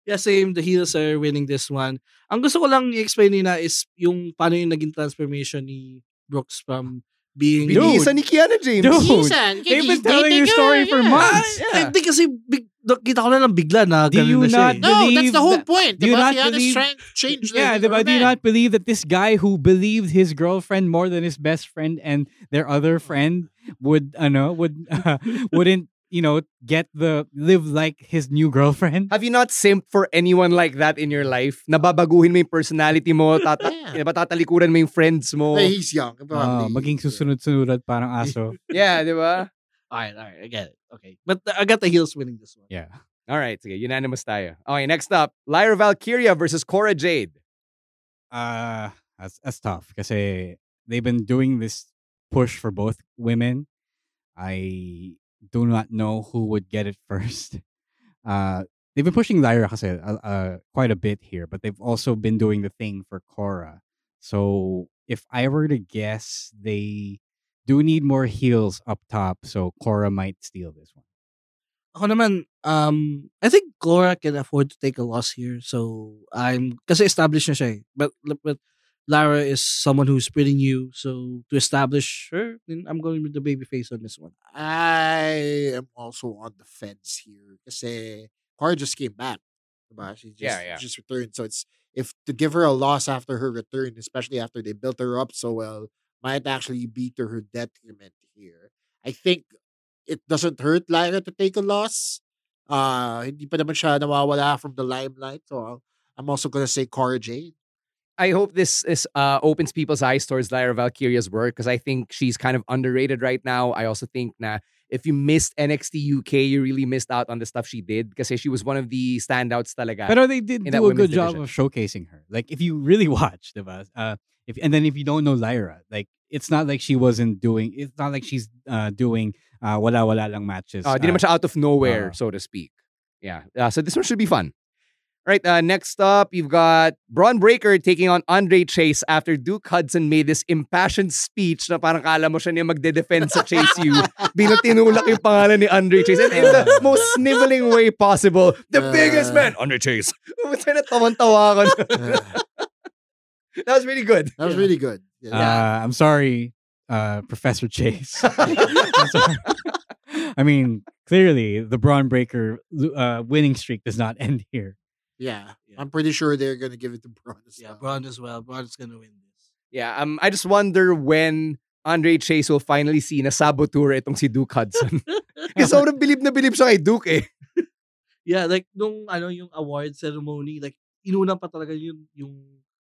Speaker 10: Yeah, same. The heels are winning this one. Ang gusto ko lang i-explain nila is yung paano yung naging transformation ni Brooks from being...
Speaker 7: Binisa ni Kiana James.
Speaker 8: Dude,
Speaker 9: Season,
Speaker 8: they've been telling your story for
Speaker 9: yeah.
Speaker 8: months.
Speaker 10: Ay, Hindi kasi big, kita ko na lang bigla na
Speaker 8: Do
Speaker 10: ganun
Speaker 8: you
Speaker 10: na siya
Speaker 8: not
Speaker 10: eh.
Speaker 9: No, that's the whole point.
Speaker 8: do you
Speaker 9: diba?
Speaker 8: not
Speaker 9: Kiana's
Speaker 8: believe-
Speaker 9: strength changed.
Speaker 8: Yeah,
Speaker 9: the,
Speaker 8: but do you not believe that this guy who believed his girlfriend more than his best friend and their other friend would, ano, would uh, [laughs] wouldn't you know get the live like his new girlfriend?
Speaker 7: Have you not simped for anyone like that in your life? Nababaguhin mo yung personality mo, [laughs] tata
Speaker 9: Yeah.
Speaker 7: diba, tatalikuran mo yung friends mo.
Speaker 9: Hey, he's young. Probably.
Speaker 8: maging susunod-sunod parang aso. [laughs]
Speaker 7: Yeah, di ba?
Speaker 10: Alright, alright, I get it. Okay. But uh, I got the heels winning this one.
Speaker 8: Yeah.
Speaker 7: All right, sige, unanimous tayo. Okay, next up, Lyra Valkyria versus Cora Jade.
Speaker 8: Uh that's that's tough kasi they've been doing this push for both women. I do not know who would get it [laughs] first. Uh they've been pushing Lyra kasi uh, uh, quite a bit here, but they've also been doing the thing for Cora. So if I were to guess, they do need more heels up top, so Cora might steal this one.
Speaker 10: Ako um, I think Cora can afford to take a loss here. So, I'm, kasi established na eh. But, but Lara is someone who's pretty you. So, to establish her, then I'm going with the baby face on this one.
Speaker 9: I am also on the fence here kasi Cora just came back. Diba? She just,
Speaker 7: Yeah, yeah.
Speaker 9: just returned. So it's if to give her a loss after her return, especially after they built her up so well, might actually be to her detriment here. I think it doesn't hurt Lyra to take a loss. Uh, hindi pa naman siya nawawala from the limelight. So I'm also gonna say Cora Jade.
Speaker 7: I hope this is uh, opens people's eyes towards Lyra Valkyria's work because I think she's kind of underrated right now. I also think na if you missed NXT UK, you really missed out on the stuff she did because she was one of the standouts talaga.
Speaker 8: But they did do a good job
Speaker 7: division.
Speaker 8: of showcasing her. Like if you really [laughs] watch, diba? Uh, if and then if you don't know Lyra, like it's not like she wasn't doing. It's not like she's uh, doing uh, wala wala lang matches.
Speaker 7: Uh, di
Speaker 8: uh,
Speaker 7: siya out of nowhere,
Speaker 8: uh,
Speaker 7: so to speak. Yeah. Uh, so this one should be fun. All right. Uh, next up, you've got Bron Breakker taking on Andre Chase after Duke Hudson made this impassioned speech na parang kala mo siya niya magde-defend sa Chase U. [laughs] Bilang tinulak yung pangalan ni Andre Chase. And in the [laughs] most sniveling way possible. The biggest man, Andre Chase. [laughs] Buti na tawan-tawa ako. that was really good.
Speaker 9: That was really good.
Speaker 8: Uh, I'm sorry, uh, Professor Chase. I'm sorry. I mean, clearly the Bron Breakker uh, winning streak does not end here.
Speaker 9: Yeah, I'm pretty sure they're gonna give it to [laughs] Bron. As
Speaker 10: Yeah,
Speaker 9: well.
Speaker 10: Bron as well. Bron's gonna win this.
Speaker 7: Yeah, um, I just wonder when Andre Chase will finally see na saboteur itong si Duke Hudson. [laughs] [laughs] Kasi sobrang bilib na bilib siya kay Duke eh.
Speaker 10: Yeah, like nung ano yung award ceremony, like inuna pa talaga yung yung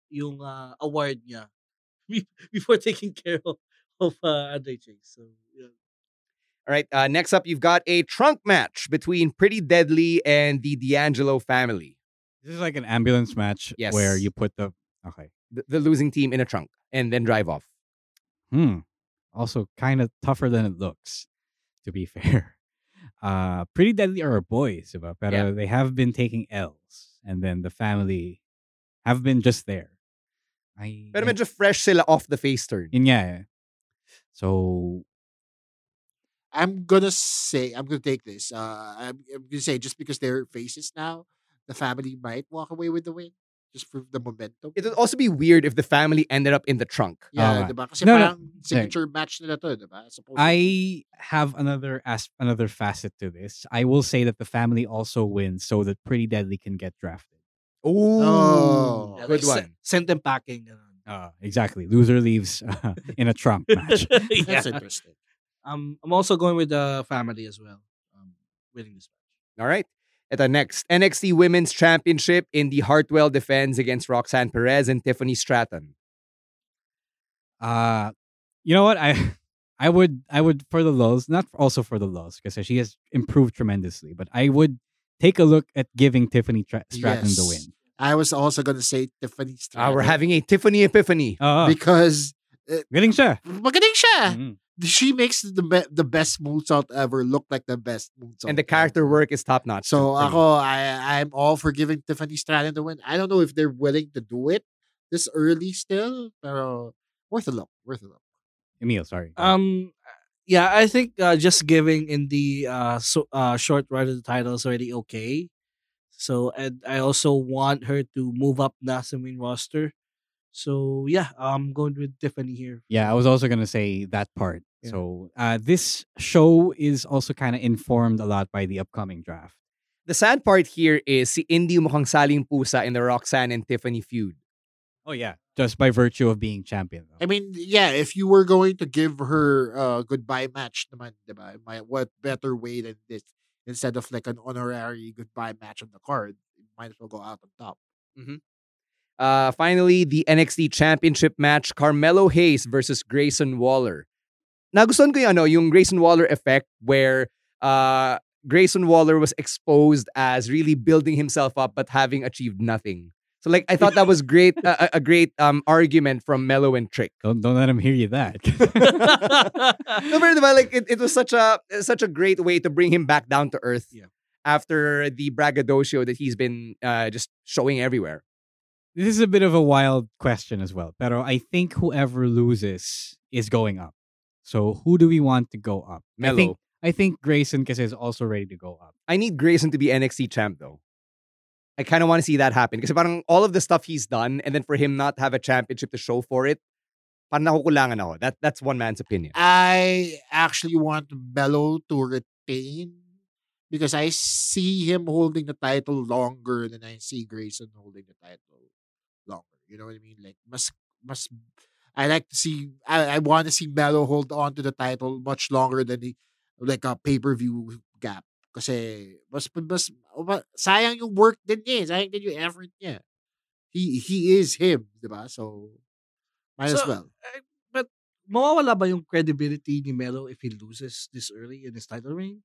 Speaker 10: yung uh, award niya before taking care of, of uh, Andre Chase. So, yeah.
Speaker 7: All right, uh, next up, you've got a trunk match between Pretty Deadly and the D'Angelo family.
Speaker 8: This is like an ambulance match
Speaker 7: Yes.
Speaker 8: where you put the okay.
Speaker 7: The, the losing team in a trunk and then drive off.
Speaker 8: Hmm. Also, kind of tougher than it looks, to be [laughs] fair. Uh, Pretty Deadly are boys, diba? Pero
Speaker 7: Yeah.
Speaker 8: they have been taking L's, and then the family have been just there. I,
Speaker 7: Pero medyo fresh sila off the face turn.
Speaker 8: yun nga eh. So,
Speaker 9: I'm gonna say I'm gonna take this. Uh, I'm, I'm gonna say just because they're faces now, the family might walk away with the win just for the momentum.
Speaker 7: It would also be weird if the family ended up in the trunk.
Speaker 9: Yeah,
Speaker 8: Okay.
Speaker 9: diba? Kasi
Speaker 8: No, no.
Speaker 9: parang signature match nila to, diba? Supposedly.
Speaker 8: I have another as another facet to this. I will say that the family also wins so that Pretty Deadly can get drafted.
Speaker 7: Oh,
Speaker 10: Yeah,
Speaker 7: good
Speaker 10: like, se-
Speaker 7: one.
Speaker 10: send them packing.
Speaker 8: Uh, exactly. Loser leaves uh, [laughs] in a trunk match. [laughs]
Speaker 10: Yeah.
Speaker 9: That's interesting.
Speaker 10: Um, I'm also going with the family as well. Um, winning this match.
Speaker 7: All right. Ito next, NXT Women's Championship Indi Hartwell defense against Roxanne Perez and Tiffany Stratton.
Speaker 8: Uh you know what? I I would I would for the lulls, not also for the lulls, because she has improved tremendously. But I would take a look at giving Tiffany Tra- Stratton the win.
Speaker 9: I was also gonna say Tiffany
Speaker 7: Ah,
Speaker 9: Stratton
Speaker 7: we're having a Tiffany epiphany.
Speaker 8: Uh,
Speaker 9: because
Speaker 8: galing siya.
Speaker 9: magaling siya.
Speaker 8: Mhm.
Speaker 9: She makes the be- the best moonsault ever look like the best moonsault.
Speaker 7: and the character work is top notch.
Speaker 9: So ako, I I'm all for giving Tiffany Stratton the win. I don't know if they're willing to do it this early still, pero worth a look. Worth a look.
Speaker 8: Emil, sorry.
Speaker 10: Um, yeah, I think uh, just giving in the uh, so, uh short run of the title is already okay. So and I also want her to move up na sa main roster. So yeah, I'm going with Tiffany here.
Speaker 8: Yeah, I was also gonna say that part.
Speaker 10: Yeah.
Speaker 8: So uh, this show is also kind of informed a lot by the upcoming draft.
Speaker 7: The sad part here is si Indi mukhang saling pusa in the Roxanne and Tiffany feud.
Speaker 8: Oh yeah, just by virtue of being champion. Though.
Speaker 9: I mean, yeah, if you were going to give her a goodbye match naman, diba? My, what better way than this? Instead of like an honorary goodbye match on the card, you might as well go out on top.
Speaker 7: Uh, finally, the NXT Championship match, Carmelo Hayes versus Grayson Waller. Nagustuhan ko yung, ano, yung Grayson Waller effect where uh, Grayson Waller was exposed as really building himself up but having achieved nothing. So like I thought that was great, a, a- great um argument from Melo and Trick.
Speaker 8: Don't don't let him hear you that. [laughs]
Speaker 7: no, but like it, it was such a such a great way to bring him back down to earth after the braggadocio that he's been uh, just showing everywhere.
Speaker 8: This is a bit of a wild question as well. Pero I think whoever loses is going up. So who do we want to go up? I think I think Grayson kasi is also ready to go up.
Speaker 7: I need Grayson to be NXT champ though. I kind of want to see that happen because parang all of the stuff he's done and then for him not have a championship to show for it, parang nakukulangan ako. That that's one man's opinion.
Speaker 9: I actually want Melo to retain because I see him holding the title longer than I see Grayson holding the title longer. You know what I mean? Like must must I like to see I, I want to see Melo hold on to the title much longer than the like a pay-per-view gap. Kasi mas mas ma- sayang yung work din niya. eh. Sayang din yung effort niya. He he is him, 'di ba? So might as
Speaker 10: So,
Speaker 9: well.
Speaker 10: eh, but mawawala ba yung credibility ni Melo if he loses this early in his title reign?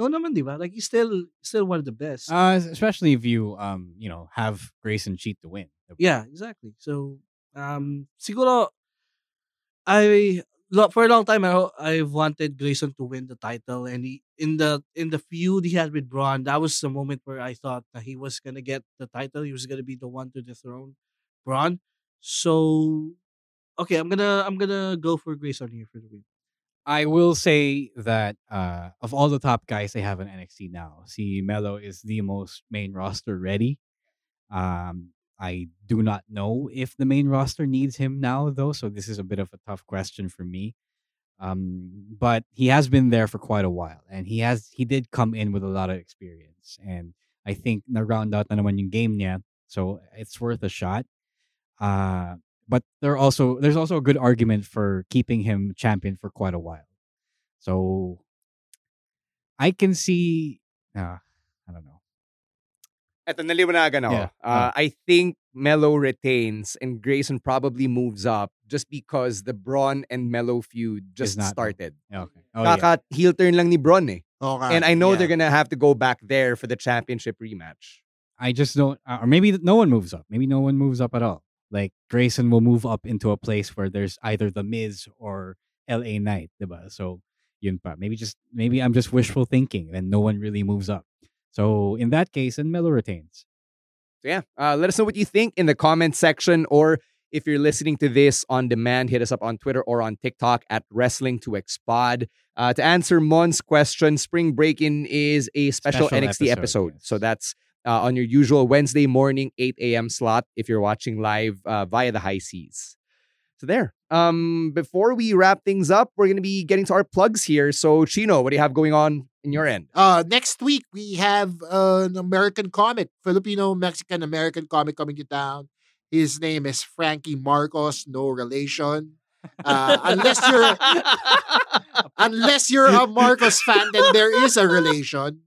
Speaker 10: No naman, di ba? Like, he's still still one of the best.
Speaker 8: Uh, especially if you um you know have Grayson cheat to win.
Speaker 10: yeah, exactly. So, um, siguro, I for a long time I I've wanted Grayson to win the title, and he in the in the feud he had with Bron, that was the moment where I thought that he was gonna get the title. He was gonna be the one to dethrone Bron. So, okay, I'm gonna I'm gonna go for Grayson here for the win.
Speaker 8: I will say that uh, of all the top guys they have in NXT now, see Melo is the most main roster ready. Um, I do not know if the main roster needs him now, though. So this is a bit of a tough question for me. Um, but he has been there for quite a while, and he has he did come in with a lot of experience, and I think na round out na naman yung game niya, so it's worth a shot. Uh, but there also there's also a good argument for keeping him champion for quite a while. So I can see. Uh, I don't know.
Speaker 7: Eto, naliwanagan ako.
Speaker 8: Yeah.
Speaker 7: Uh, I think Melo retains and Grayson probably moves up just because the Bron and Melo feud just
Speaker 8: not-
Speaker 7: started.
Speaker 8: Okay. Oh, yeah.
Speaker 7: Heel turn lang ni Bron eh.
Speaker 9: Okay,
Speaker 7: and I know
Speaker 9: yeah.
Speaker 7: they're gonna have to go back there for the championship rematch.
Speaker 8: I just don't, uh, or maybe no one moves up. Maybe no one moves up at all. Like Grayson will move up into a place where there's either the Miz or LA Knight, diba? So yun pa. Maybe just maybe I'm just wishful thinking, and no one really moves up. So in that case, and Melo retains.
Speaker 7: So yeah, uh, let us know what you think in the comment section, or if you're listening to this on demand, hit us up on Twitter or on TikTok at Wrestling2XPod. Uh, to answer Mon's question, Spring Break-In is a special,
Speaker 8: Special
Speaker 7: NXT episode.
Speaker 8: episode,
Speaker 7: So that's uh, on your usual Wednesday morning, 8 a.m. slot if you're watching live uh, via the high seas. So there. Um, before we wrap things up, we're gonna be getting to our plugs here. So Chino, what do you have going on in your end?
Speaker 9: Uh, next week we have uh, an American comic, Filipino Mexican American comic coming to town. His name is Frankie Marcos, no relation. Uh, unless you're [laughs] unless you're a Marcos fan, then there is a relation.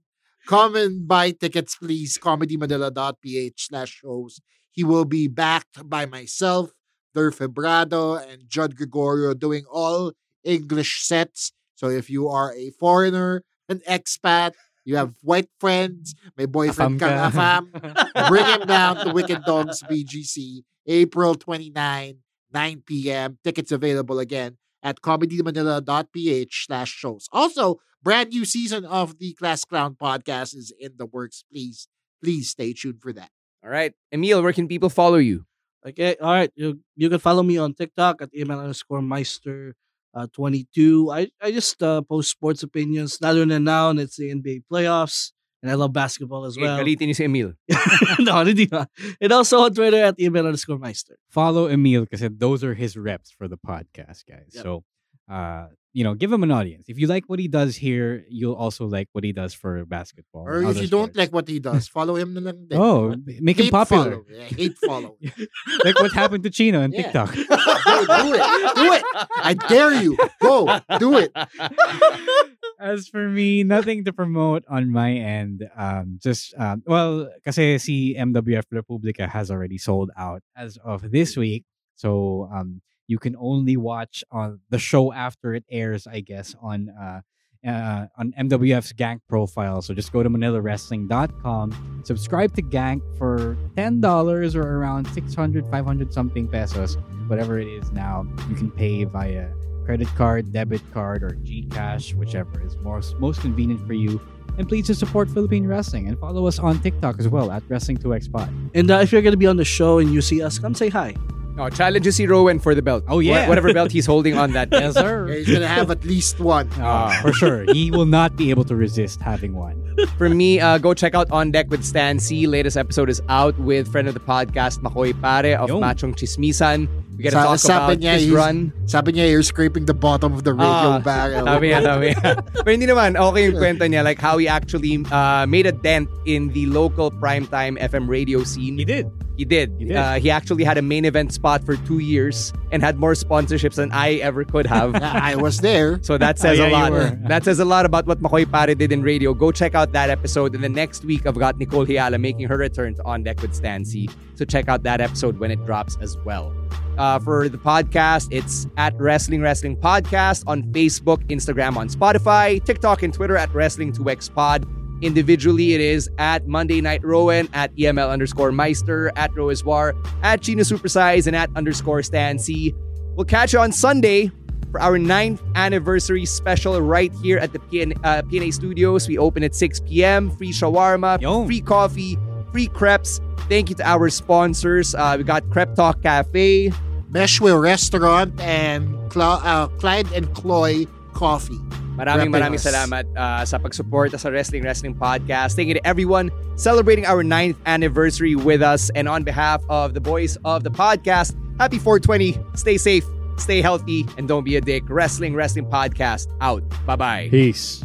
Speaker 9: Come and buy tickets, please. ComedyManila.ph slash shows. He will be backed by myself, Der Febrado, and Judd Gregorio doing all English sets. So if you are a foreigner, an expat, you have white friends, my boyfriend
Speaker 8: Afam
Speaker 9: kang
Speaker 8: ka.
Speaker 9: afam, [laughs] bring him down to Wicked Dogs BGC, April 29, 9 p.m. Tickets available again at comedymanila.ph slash shows. Also, brand new season of the Class Clown podcast is in the works. Please, please stay tuned for that.
Speaker 7: All right, Emil, where can people follow you?
Speaker 10: Okay, all right. You you can follow me on TikTok at email underscore Meister. uh, 22. I, I just uh, post sports opinions. Not only now, and it's the NBA playoffs. And I love basketball as
Speaker 7: Eh,
Speaker 10: well.
Speaker 7: galitin niyo si Emil. [laughs]
Speaker 10: no, hindi na. And also on Twitter at email underscore meister.
Speaker 8: Follow Emil because those are his reps for the podcast, guys.
Speaker 10: Yep.
Speaker 8: So, uh, you know, give him an audience. If you like what he does here, you'll also like what he does for basketball.
Speaker 9: Or if you don't like what he does, follow him na lang din.
Speaker 8: Oh, make him
Speaker 9: Hate
Speaker 8: popular.
Speaker 9: Follow. Yeah, hate follow. [laughs]
Speaker 8: like what happened to Chino on
Speaker 9: Yeah.
Speaker 8: TikTok. [laughs]
Speaker 9: do, do it. Do it. I dare you. Go. Do it. [laughs]
Speaker 8: As for me, nothing to promote on my end. Um, just um, well, kasi si MWF Republica has already sold out as of this week. So um, you can only watch on the show after it airs, I guess, on uh, uh, on MWF's Gank profile. So just go to ManilaWrestling.com, subscribe to Gank for ten dollars or around 600, 500 something pesos, whatever it is now. You can pay via credit card, debit card, or GCash, whichever is most most convenient for you. And please just support Philippine wrestling and follow us on TikTok as well at Wrestling2XPod.
Speaker 10: And uh, if you're going to be on the show and you see us, come say hi.
Speaker 7: No, challenge to si Rowan for the belt.
Speaker 8: Oh, yeah.
Speaker 7: Wha- Whatever belt he's holding on that. [laughs]
Speaker 8: Yes, sir.
Speaker 9: Yeah, he's gonna have at least one.
Speaker 8: Ah, [laughs] for sure. He will not be able to resist having one.
Speaker 7: For me, uh, go check out On Deck with Stan Sy Latest episode is out with friend of the podcast, Makoy Pare of
Speaker 8: Yo.
Speaker 7: Machong Chismisan. We gotta
Speaker 9: Sa-
Speaker 7: talk
Speaker 9: sabi
Speaker 7: about
Speaker 9: niya,
Speaker 7: his run.
Speaker 9: Sabi niya, you're scraping the bottom of the radio
Speaker 7: Ah,
Speaker 9: barrel.
Speaker 7: Sabi niya, sabi niya. Pero hindi naman, okay yung kwento niya. Like how he actually uh, made a dent in the local primetime FM radio scene.
Speaker 8: He did.
Speaker 7: He did.
Speaker 8: He did.
Speaker 7: Uh, he actually had a main event spot for two years and had more sponsorships than I ever could have. [laughs]
Speaker 9: I was there.
Speaker 7: So that says
Speaker 8: Oh, yeah,
Speaker 7: a lot. That says a lot about what Makoy Pare did in radio. Go check out that episode. And the next week, I've got Nicole Hyala making her return to On Deck with Stan Sy. So check out that episode when it drops as well. Uh, for the podcast, it's at Wrestling Wrestling Podcast on Facebook, Instagram, on Spotify, TikTok, and Twitter at Wrestling2XPod. Individually, it is at Monday Night Rowen, at EML underscore Meister, at Roiswar, at Chino Supersize, and at underscore Stan Sy. We'll catch you on Sunday for our ninth anniversary special right here at the PN, uh, PNA Studios. We open at 6 p.m. Free shawarma,
Speaker 8: Yum.
Speaker 7: free coffee, free crepes. Thank you to our sponsors. Uh, we got Crep Talk Cafe.
Speaker 9: Meshway Restaurant and Cla- uh, Clyde and Cloy Coffee.
Speaker 7: Maraming maraming
Speaker 9: us.
Speaker 7: salamat uh, sa pagsuporta sa Wrestling Wrestling Podcast. Thank you to everyone celebrating our ninth anniversary with us. And on behalf of the boys of the podcast, happy 420. Stay safe, stay healthy, and don't be a dick. Wrestling Wrestling Podcast out. Bye-bye.
Speaker 8: Peace.